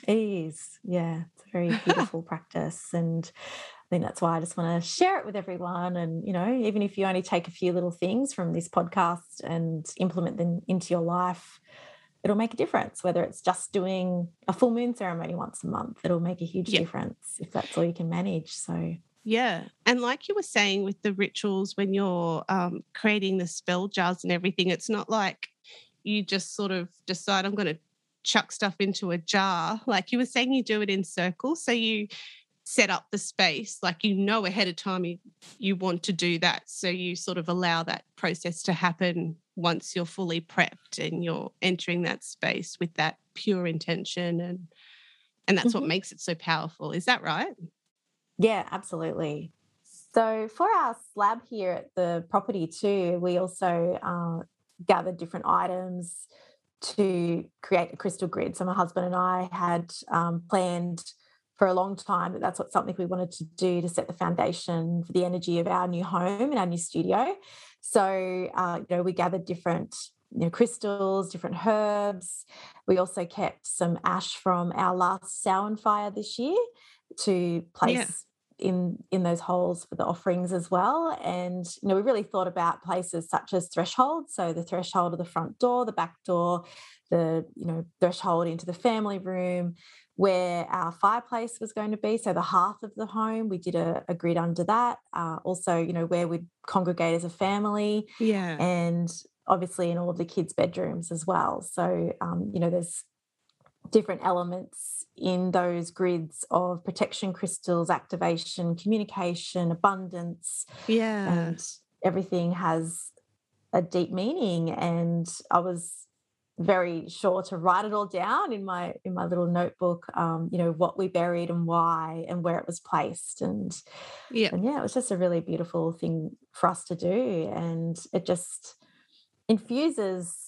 It is. Yeah, it's a very beautiful practice. And I think that's why I just want to share it with everyone. And, you know, even if you only take a few little things from this podcast and implement them into your life, it'll make a difference. Whether it's just doing a full moon ceremony once a month, it'll make a huge Yeah. difference if that's all you can manage. So, Yeah. And like you were saying with the rituals, when you're um, creating the spell jars and everything, it's not like you just sort of decide, I'm going to chuck stuff into a jar. Like you were saying, you do it in circles. So you set up the space like you know ahead of time you, you want to do that so you sort of allow that process to happen once you're fully prepped and you're entering that space with that pure intention and and that's mm-hmm. what makes it so powerful is that right yeah absolutely so for our slab here at the property too we also uh, gathered different items to create a crystal grid so my husband and i had um, planned for a long time that that's what something we wanted to do to set the foundation for the energy of our new home and our new studio. So, uh, you know, we gathered different you know, crystals, different herbs. We also kept some ash from our last Samhain fire this year to place yeah. in in those holes for the offerings as well. And you know, we really thought about places such as thresholds, so the threshold of the front door, the back door, the you know threshold into the family room, where our fireplace was going to be. So the hearth of the home, we did a, a grid under that. Uh, also, you know, where we'd congregate as a family. Yeah. And obviously in all of the kids' bedrooms as well. So, um, you know, there's different elements in those grids of protection crystals, activation, communication, abundance. Yeah. And everything has a deep meaning. And I was very sure to write it all down in my in my little notebook um, you know what we buried and why and where it was placed and yeah and yeah it was just a really beautiful thing for us to do and it just infuses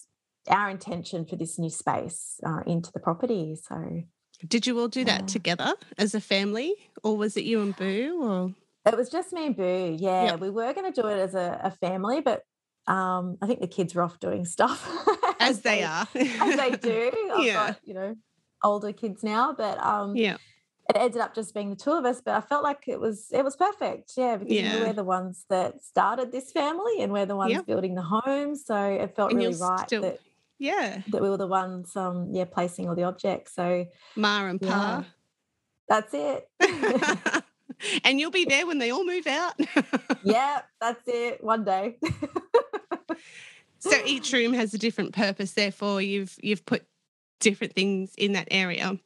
our intention for this new space uh, into the property so did you all do that together as a family or was it you and boo or it was just me and boo yeah yep. we were going to do it as a, a family but um, I think the kids were off doing stuff as, they, are, as they do. I've yeah, got, you know, older kids now, but um, yeah, it ended up just being the two of us. But I felt like it was it was perfect, yeah, because yeah. we're the ones that started this family and we're the ones yep. building the home, so it felt and really right still, that yeah that we were the ones um yeah placing all the objects. So Ma and Pa. Yeah, that's it. and you'll be there when they all move out. yeah, that's it. One day. so each room has a different purpose. Therefore, you've you've put different things in that area.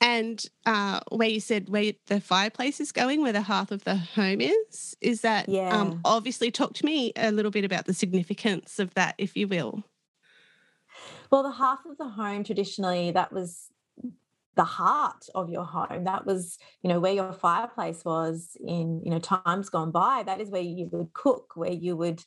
And uh, where you said where the fireplace is going, where the hearth of the home is, is that yeah. Um, obviously talk to me a little bit about the significance of that, if you will. Well, the hearth of the home traditionally that was the heart of your home that was you know where your fireplace was in you know times gone by that is where you would cook where you would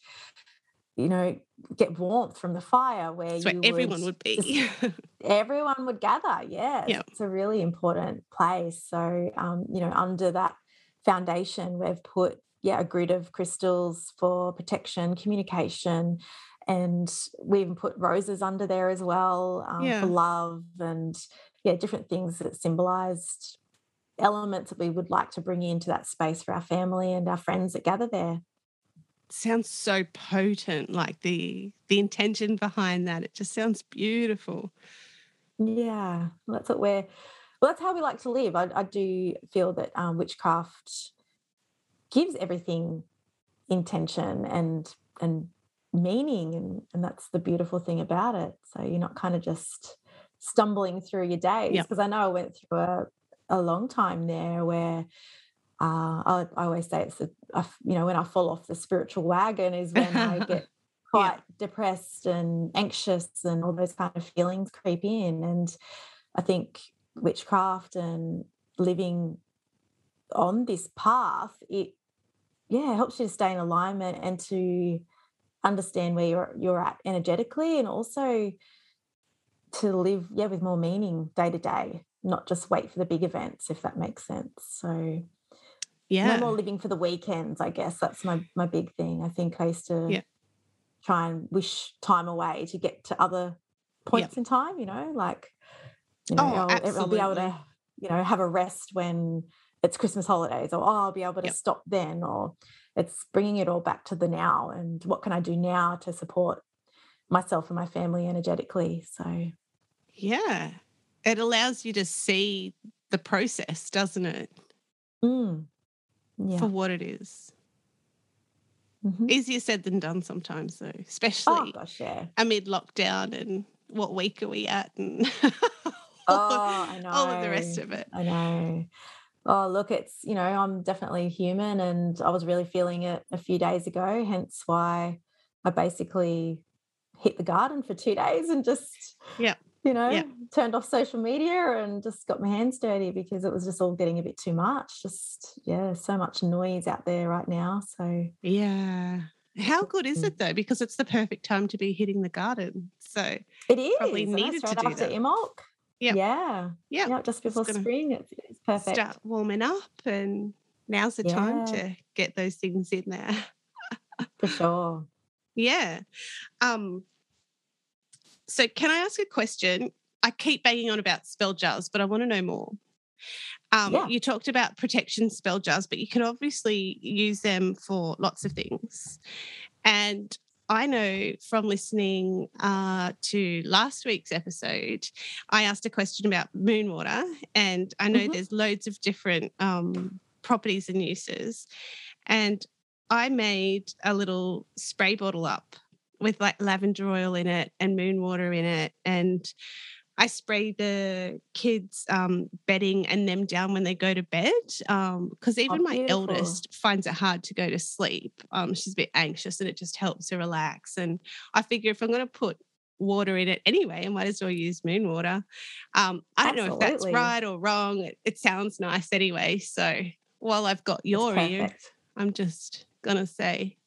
you know get warmth from the fire where you everyone would, would be everyone would gather yeah yep. it's a really important place so um, you know under that foundation we've put yeah a grid of crystals for protection communication and we even put roses under there as well um, yeah. for love and yeah, different things that symbolized elements that we would like to bring into that space for our family and our friends that gather there. Sounds so potent, like the the intention behind that. It just sounds beautiful. Yeah, that's what we're. Well, that's how we like to live. I, I do feel that um, witchcraft gives everything intention and and meaning, and and that's the beautiful thing about it. So you're not kind of just stumbling through your days because I know I went through a, a long time there where uh, I, I, always say it's a, a, you know when I fall off the spiritual wagon is when I get quite yeah. depressed and anxious and all those kind of feelings creep in and I think witchcraft and living on this path it yeah helps you to stay in alignment and to understand where you're you're at energetically and also to live yeah with more meaning day to day not just wait for the big events if that makes sense so yeah no more living for the weekends i guess that's my my big thing i think i used to yeah. try and wish time away to get to other points in time you know like you know oh, I'll, I'll, be able to you know have a rest when it's christmas holidays or oh, i'll be able to yep. stop then or it's bringing it all back to the now and what can i do now to support myself and my family energetically so yeah. It allows you to see the process, doesn't it? Mm. Yeah. For what it is. Mm-hmm. Easier said than done sometimes, though, especially oh, gosh, yeah. amid lockdown and what week are we at and Oh, I know. all of the rest of it. I know. Oh, look, it's, you know, I'm definitely human and I was really feeling it a few days ago, hence why I basically hit the garden for two days and just, Yeah. You know, Yeah. turned off social media and just got my hands dirty because it was just all getting a bit too much. Just, yeah, so much noise out there right now. So, Yeah. How good is Mm. it though? Because it's the perfect time to be hitting the garden. So it is. Probably needed to do after that. Yep. Yeah. yeah, Yeah. Just before spring. It's, it's perfect. start warming up and now's the time to get those things in there. For sure. Yeah. Um, so can I ask a question? I keep banging on about spell jars, but I want to know more. Um, Yeah. You talked about protection spell jars, but you can obviously use them for lots of things. And I know from listening uh, to last week's episode, I asked a question about moon water, and I know Mhm. there's loads of different um, properties and uses. And I made a little spray bottle up with like lavender oil in it and moon water in it. And I spray the kids' um, bedding and them down when they go to bed. Because even my eldest finds it hard to go to sleep. Um, she's a bit anxious and it just helps her relax. And I figure if I'm going to put water in it anyway, I might as well use moon water. Um, I don't know if that's right or wrong. It, it sounds nice anyway. So while I've got your ear. I'm just gonna say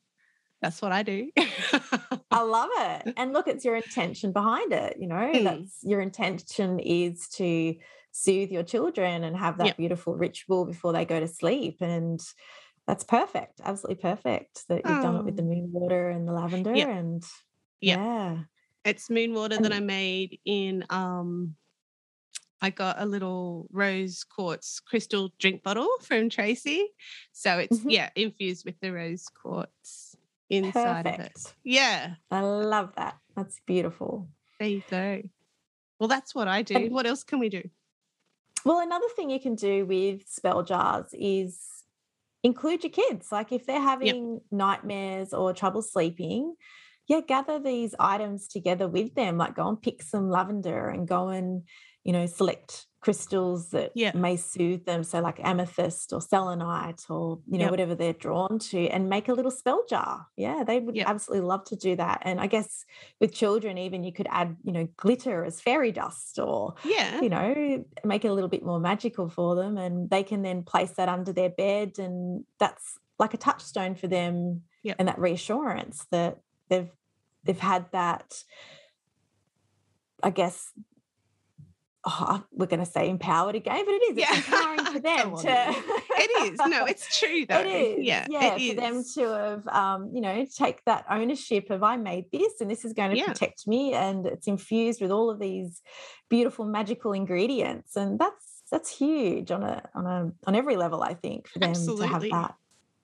that's what I do. I love it. And look, it's your intention behind it. You know, Mm. that's your intention is to soothe your children and have that Yep. beautiful ritual before they go to sleep. And that's perfect. Absolutely perfect that you've done it with the Oh. moon water and the lavender. Yep. And Yep. yeah. it's moon water that I made in um I got a little rose quartz crystal drink bottle from Tracy. So it's Mhm. yeah, infused with the rose quartz inside of it. Yeah, I love that. That's beautiful. there you go. Well, that's what I do. And- what else can we do? Well, another thing you can do with spell jars is include your kids. Like if they're having nightmares or trouble sleeping, yeah, gather these items together with them. Like go and pick some lavender and go and, you know, select crystals that Yeah. may soothe them. So like amethyst or selenite or, you know, Yep. whatever they're drawn to and make a little spell jar. Yeah, they would Yep. absolutely love to do that. And I guess with children, even you could add, you know, glitter as fairy dust or Yeah. you know, make it a little bit more magical for them. And they can then place that under their bed. And that's like a touchstone for them Yep. and that reassurance that they've they've had that, I guess. Oh, we're going to say empowered again, but it is. It's empowering for them to. It is. No, it's true though. It is. Yeah. yeah, it for them to have, um, you know, take that ownership of I made this and this is going to Yeah. protect me, and it's infused with all of these beautiful magical ingredients, and that's that's huge on a on a on every level. I think for them to have that.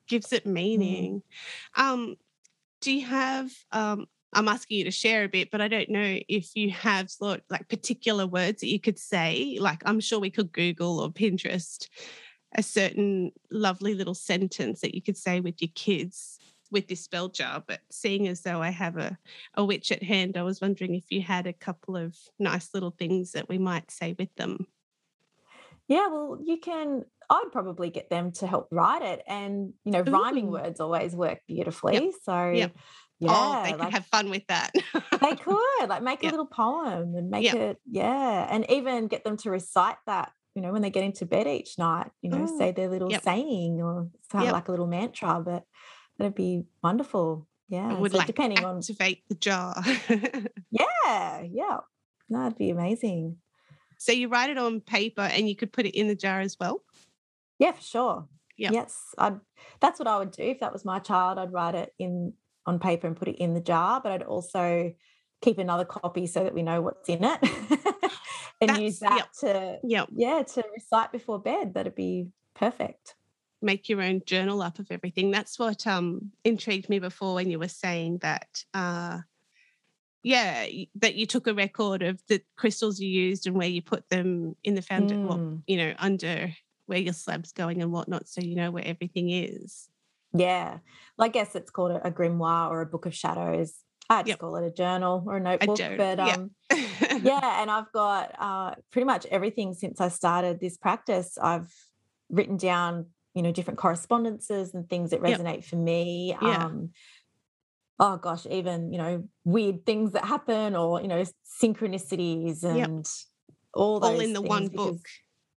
gives it meaning. Um, do you have? Um, I'm asking you to share a bit, but I don't know if you have sort like particular words that you could say. Like I'm sure we could Google or Pinterest a certain lovely little sentence that you could say with your kids with this spell jar. But seeing as though I have a, a witch at hand, I was wondering if you had a couple of nice little things that we might say with them. Yeah, well, you can. I'd probably get them to help write it, and you know, rhyming Ooh. words always work beautifully. So, Yep. Yeah, oh, they could like- have fun with that. they could like make Yeah. a little poem and make Yeah. it yeah and even get them to recite that you know when they get into bed each night you know Oh, say their little yep. saying or sound Yep. like a little mantra but that'd be wonderful yeah It would so like depending on activate the jar. yeah yeah no, that'd be amazing so you write it on paper and you could put it in the jar as well. yeah for sure Yep. yes i'd that's what i would do if that was my child i'd write it in on paper and put it in the jar but i'd also keep another copy so that we know what's in it and use that That's- to Yeah, yeah to recite before bed that'd be perfect make your own journal up of everything. That's what um intrigued me before when you were saying that. Uh, yeah, that you took a record of the crystals you used and where you put them in the foundation. Well, Mm. you know, under where your slab's going and whatnot, so you know where everything is. Yeah well, i guess it's called a, a grimoire or a book of shadows i just Yep. call it a journal or a notebook journal, but yeah. um yeah, and I've got uh, pretty much everything since I started this practice. I've written down, you know, different correspondences and things that resonate yep. for me. Yeah. Um, oh gosh, even you know, weird things that happen, or you know, synchronicities and yep. all those all in the one book.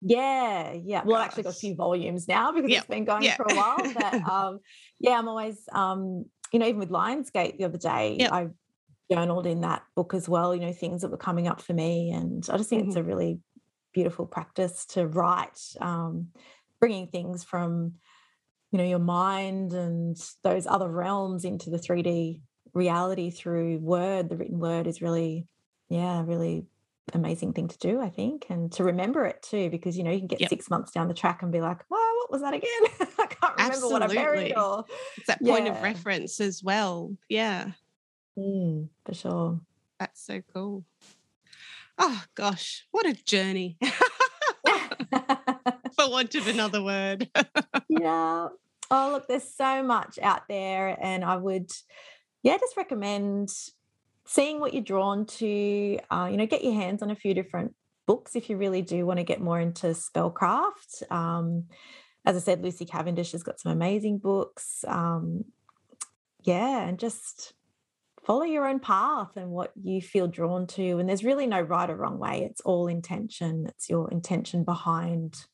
Yeah, yeah. Well, I've actually got a few volumes now because it's been going for a while. But um, yeah, I'm always, um, you know, even with Lionsgate the other day, I journaled in that book as well, you know, things that were coming up for me. And I just think mm-hmm. it's a really beautiful practice to write, um, bringing things from, you know, your mind and those other realms into the 3D reality through word. The written word is really, yeah, really amazing thing to do, I think, and to remember it too, because you know you can get yep. six months down the track and be like, "Oh, what was that again? I can't remember Absolutely. what I buried." Or it's that point yeah. of reference as well. Yeah, mm, for sure. That's so cool. Oh gosh, what a journey! for want of another word. yeah. Oh, look, there's so much out there, and I would, yeah, just recommend seeing what you're drawn to, uh, you know, get your hands on a few different books if you really do want to get more into spellcraft. Um, as I said, Lucy Cavendish has got some amazing books. Um, yeah, and just follow your own path and what you feel drawn to. And there's really no right or wrong way. It's all intention. It's your intention behind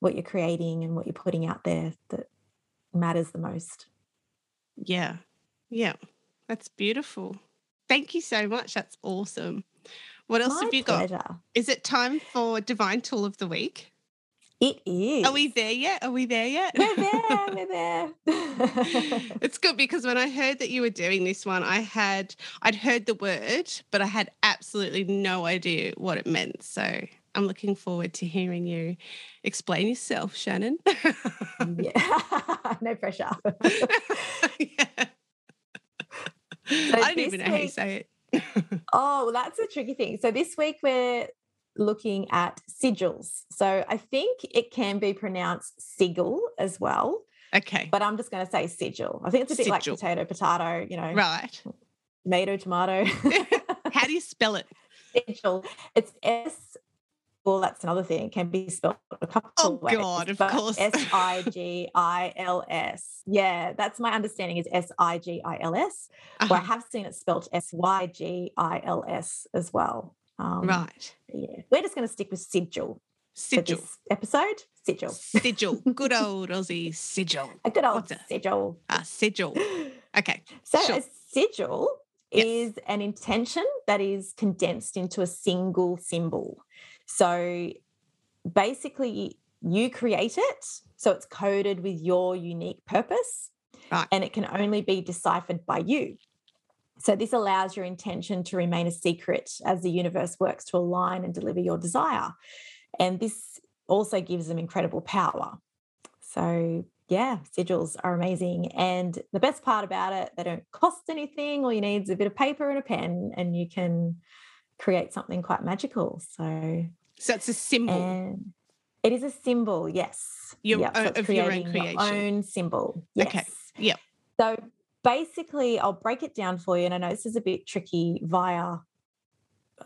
what you're creating and what you're putting out there that matters the most. Yeah. Yeah. That's beautiful. Thank you so much. That's awesome. What else My have you pleasure. got? Is it time for Divine Tool of the Week? It is. Are we there yet? Are we there yet? We're there. We're there. it's good because when I heard that you were doing this one, I had I'd heard the word, but I had absolutely no idea what it meant. So I'm looking forward to hearing you explain yourself, Shannon. yeah, no pressure. yeah. So I don't even know week, how you say it. oh, well, that's a tricky thing. So this week we're looking at sigils. So I think it can be pronounced sigil as well. Okay. But I'm just going to say sigil. I think it's a bit sigil. like potato, potato, you know. Right. Tomato, tomato. How do you spell it? Sigil. It's S well, that's another thing. It can be spelled a couple oh, of ways. Oh God, of course. S I G I L S. Yeah, that's my understanding is S I G I L S. Uh-huh. I have seen it spelled S Y G I L S as well. Um, right. Yeah, we're just going to stick with sigil. Sigil. episode sigil. Sigil. Good old Aussie sigil. A good old sigil. A sigil. Okay. So sure. a sigil yes. is an intention that is condensed into a single symbol. So basically, you create it. So it's coded with your unique purpose. Right. And it can only be deciphered by you. So this allows your intention to remain a secret as the universe works to align and deliver your desire. And this also gives them incredible power. So yeah, sigils are amazing. And the best part about it, they don't cost anything. All you need is a bit of paper and a pen, and you can create something quite magical. So, so it's a symbol. it is a symbol, yes. Your yep. so of your own creation. Your own symbol. Yes. Okay. Yep. So basically, I'll break it down for you. And I know this is a bit tricky via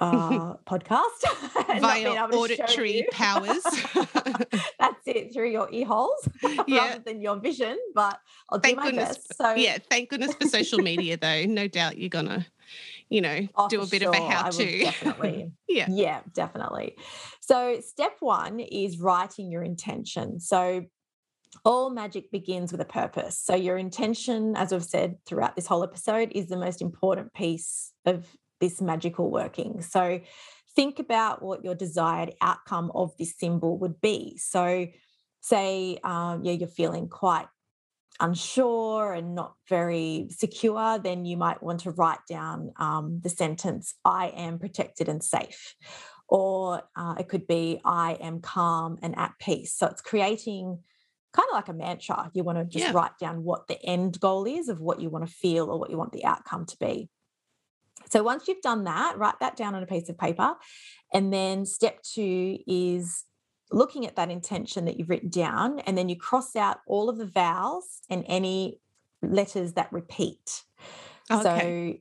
uh, podcast. Via auditory powers. That's it, through your ear holes yeah. rather than your vision. But I'll thank do my goodness, best. So yeah, thank goodness for social media though. No doubt you're gonna you know, oh, do a bit sure. of a how to. Definitely. yeah. Yeah, definitely. So, step one is writing your intention. So, all magic begins with a purpose. So, your intention, as I've said throughout this whole episode, is the most important piece of this magical working. So, think about what your desired outcome of this symbol would be. So, say, um, yeah, you're feeling quite unsure and not very secure, then you might want to write down um, the sentence, I am protected and safe. Or uh, it could be, I am calm and at peace. So it's creating kind of like a mantra. You want to just yeah. write down what the end goal is of what you want to feel or what you want the outcome to be. So once you've done that, write that down on a piece of paper. And then step two is looking at that intention that you've written down, and then you cross out all of the vowels and any letters that repeat. Oh, okay. So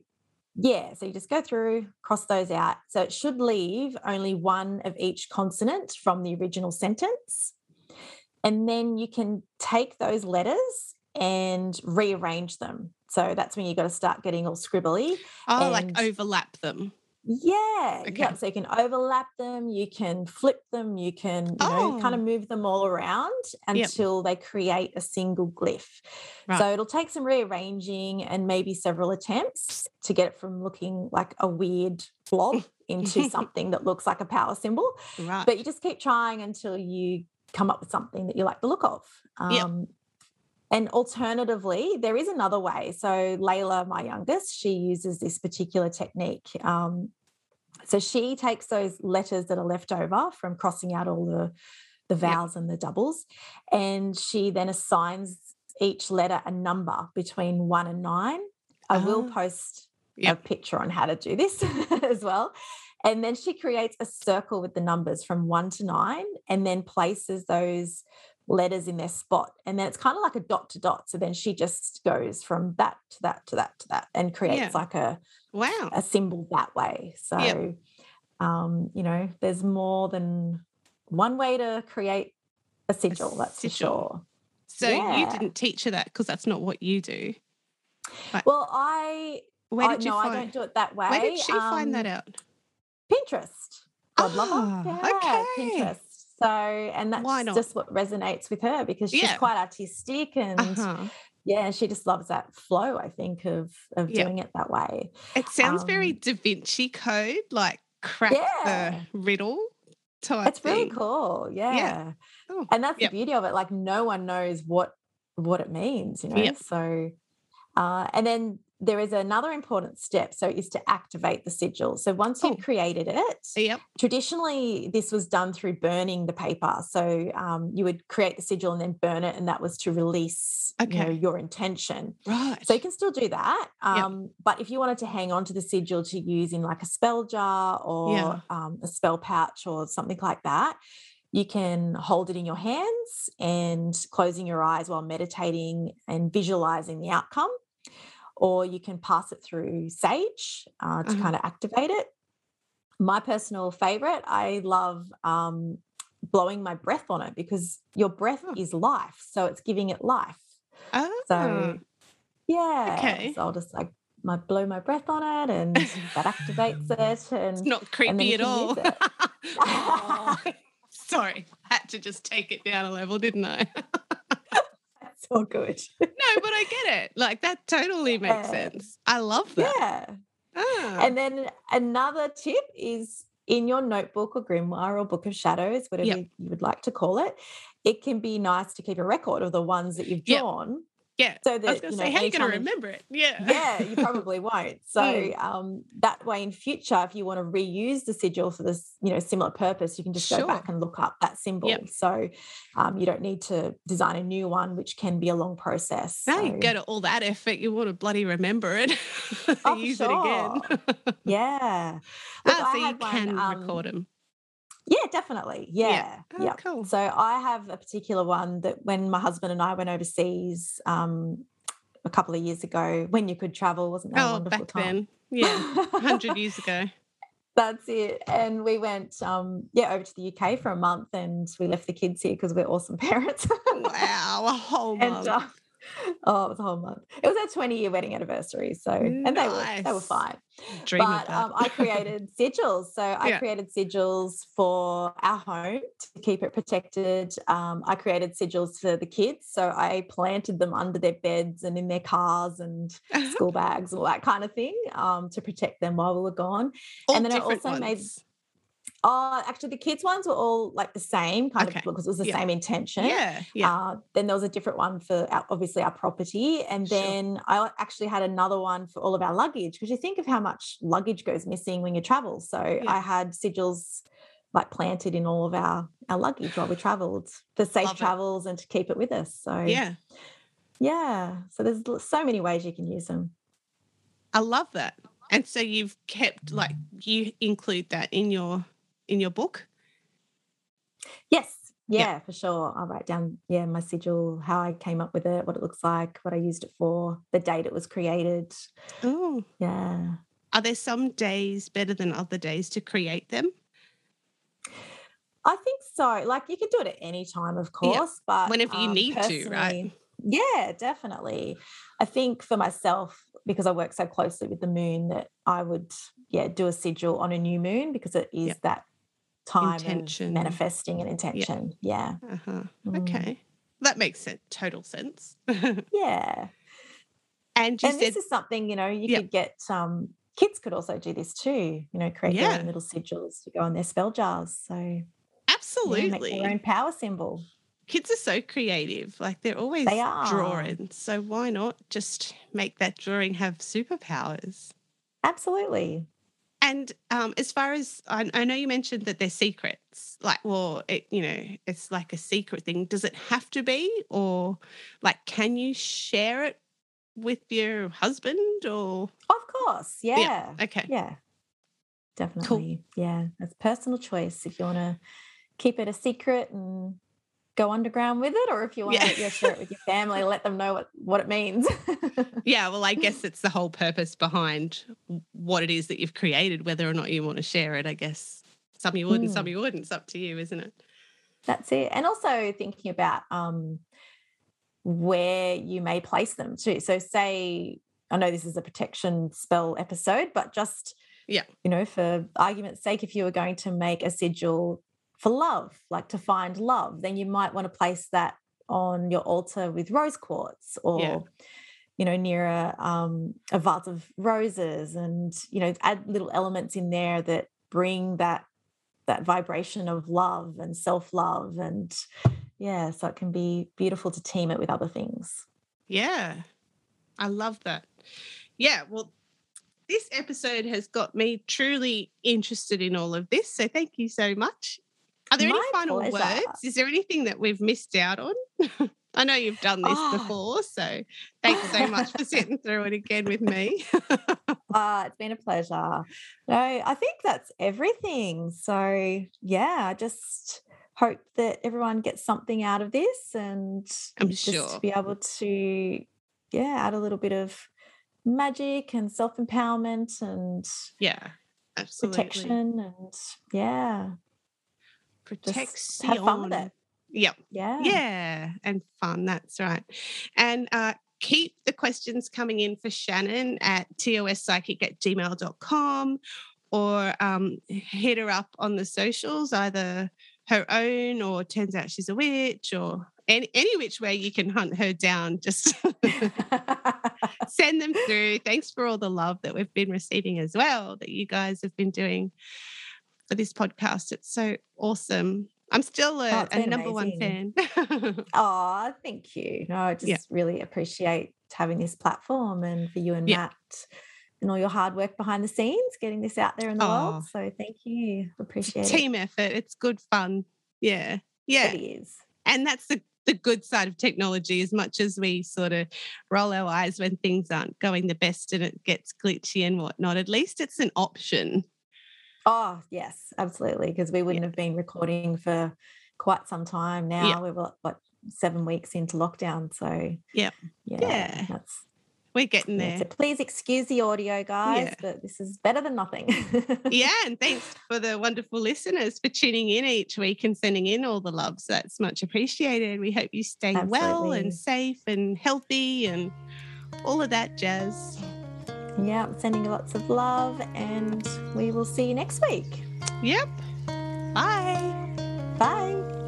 yeah, so you just go through, cross those out. So it should leave only one of each consonant from the original sentence. And then you can take those letters and rearrange them. So that's when you've got to start getting all scribbly. Oh, and like overlap them. yeah, Okay. yeah. So you can overlap them, you can flip them, you can, you know, kind Oh. of move them all around Yep. until they create a single glyph. Right. So it'll take some rearranging and maybe several attempts to get it from looking like a weird blob into something that looks like a power symbol. Right. But you just keep trying until you come up with something that you like the look of. Yep. Um, And alternatively, there is another way. So Layla, my youngest, she uses this particular technique. Um, so she takes those letters that are left over from crossing out all the the vowels and the doubles, and she then assigns each letter a number between one and nine. I will Ah. post Yep. a picture on how to do this as well. And then she creates a circle with the numbers from one to nine and then places those letters in their spot. And then it's kind of like a dot to dot. So then she just goes from that to that to that to that and creates Yeah. like a, wow. a symbol that way. So, um, you know, there's more than one way to create a sigil, that's for sure. So you didn't teach her that because that's not what you do. Well, I, Where I did you no, I don't do it that way. where did she find that Um, out? Pinterest. God lover. Ah, Yeah, okay. Pinterest. So, and that's just what resonates with her because she's Yeah. quite artistic and Uh-huh. yeah, she just loves that flow, I think, of of Yeah. doing it that way. It sounds very Um, Da Vinci Code, like crack Yeah. the riddle type. It's really thing. cool. Yeah. Oh, And that's yep. the beauty of it. Like no one knows what what it means, you know. Yep. So uh, and then there is another important step. So is to activate the sigil. So once you've created it, Yep. traditionally this was done through burning the paper so um, you would create the sigil and then burn it and that was to release you know your intention Right. so you can still do that Yep. um, but if you wanted to hang on to the sigil to use in like a spell jar or Yeah. um, a spell pouch or something like that you can hold it in your hands and closing your eyes while meditating and visualizing the outcome or you can pass it through sage uh, to Uh-huh. kind of activate it my personal favorite i love um, blowing my breath on it because your breath Oh. is life so it's giving it life oh, so yeah Okay. so i'll just like my blow my breath on it and that activates it it's and not creepy at all. Oh, sorry, had to just take it down a level, didn't I? all good no, but I get it. Like that totally makes Yeah. sense. I love that. yeah Ah, and then another tip is in your notebook or grimoire or book of shadows whatever Yep. you would like to call it it can be nice to keep a record of the ones that you've Yep. Yeah. so I was that going you to know say, how are you going to remember it? Yeah. yeah, you probably won't. So Mm. um, that way, in future, if you want to reuse the sigil for this, you know, similar purpose, you can just go back and look up that symbol. So um, you don't need to design a new one, which can be a long process. Now you So, go to all that effort, you want to bloody remember it, Oh, use it again. yeah, Look, ah, so you can um, record them. Yeah, definitely, yeah, Oh, yeah. cool. So I have a particular one that when my husband and I went overseas um, a couple of years ago, when you could travel, wasn't that a Oh, wonderful back time? then. Yeah. 100 years ago. That's it. And we went, um, yeah, over to the UK for a month, and we left the kids here because we're awesome parents. Wow. A whole and month. uh, oh, it was a whole month. It was our 20 year wedding anniversary, so and they were they were fine. Dream but um, I created sigils. So I Yeah. created sigils for our home to keep it protected. Um, I created sigils for the kids, so I planted them under their beds and in their cars and school bags, and all that kind of thing, um, to protect them while we were gone. All and then I also made- ones. Oh, actually, the kids ones were all like the same kind Okay. of because it was the Yeah. same intention. Yeah. Yeah. Uh, then there was a different one for our, obviously our property, and Sure. then I actually had another one for all of our luggage because you think of how much luggage goes missing when you travel. So I had sigils like planted in all of our our luggage while we travelled for safe Love it. travels and to keep it with us. So yeah. yeah. So there's so many ways you can use them. I love that. And so you've kept like you include that in your in your book. Yes. Yeah. Yeah, for sure. I'll write down, yeah, my sigil, how I came up with it, what it looks like, what I used it for, the date it was created. Oh, Yeah. are there some days better than other days to create them? I think so. Like you can do it at any time, of course, yeah. but whenever you um, need to, right? Yeah, definitely. I think for myself, because I work so closely with the moon, that I would, yeah, do a sigil on a new moon because it is yeah. that time intention. manifesting and intention. Yeah. yeah. Uh-huh. Mm. Okay. That makes it total sense. yeah. And, and said, this is something, you know, you could get um kids could also do this too, you know, create their own little sigils to go on their spell jars. So absolutely make their own power symbol. Kids are so creative. Like they're always they are. drawing. So why not just make that drawing have superpowers? Absolutely. And um, as far as I, I, know, you mentioned that they're secrets. Like, well, it you know, it's like a secret thing. Does it have to be, or like, can you share it with your husband? Or of course, yeah. yeah. Okay. Yeah. Definitely. Cool. Yeah, it's personal choice. If you want to keep it a secret and go underground with it or if you want yeah. to share it with your family let them know what, what it means yeah well i guess it's the whole purpose behind what it is that you've created whether or not you want to share it i guess some you would mm. and some hmm. you wouldn't it's up to you isn't it that's it and also thinking about um, where you may place them too so say i know this is a protection spell episode but just yeah you know for argument's sake if you were going to make a sigil for love, like to find love, then you might want to place that on your altar with rose quartz or yeah. you know near a, um, a vase of roses and you know add little elements in there that bring that that vibration of love and self-love and yeah so it can be beautiful to team it with other things. Yeah. I love that. Yeah well this episode has got me truly interested in all of this so thank you so much are there My any final pleasure. words? Is there anything that we've missed out on? I know you've done this oh. before, so thanks so much for sitting through it again with me. uh, it's been a pleasure. No, I think that's everything. So, yeah, I just hope that everyone gets something out of this and I'm just sure. to be able to, yeah, add a little bit of magic and self empowerment and yeah, absolutely. protection and yeah, Protection. have fun with it. Yep. Yeah. Yeah. And fun. That's right. And uh, keep the questions coming in for Shannon at tospsychic at gmail.com or um, hit her up on the socials, either her own or turns out she's a witch or any, any which way you can hunt her down. Just send them through. Thanks for all the love that we've been receiving as well, that you guys have been doing for this podcast. It's so awesome. I'm still a, oh, a number amazing. one fan. oh, thank you. No, I just yeah. really appreciate having this platform and for you and yeah. Matt and all your hard work behind the scenes, getting this out there in the oh, world. So thank you. Appreciate team it. Team effort. It's good fun. Yeah. Yeah. It is. And that's the the good side of technology as much as we sort of roll our eyes when things aren't going the best and it gets glitchy and whatnot at least it's an option Oh, yes, absolutely. Because we wouldn't yeah. have been recording for quite some time now. Yeah. We're what seven weeks into lockdown. So yeah, yeah, yeah. that's we're getting there. so please excuse the audio, guys, yeah. but this is better than nothing. yeah, and thanks for the wonderful listeners for tuning in each week and sending in all the loves. That's much appreciated. We hope you stay Absolutely. well and safe and healthy and all of that jazz. Yeah, sending lots of love, and we will see you next week. Yep. Bye. Bye.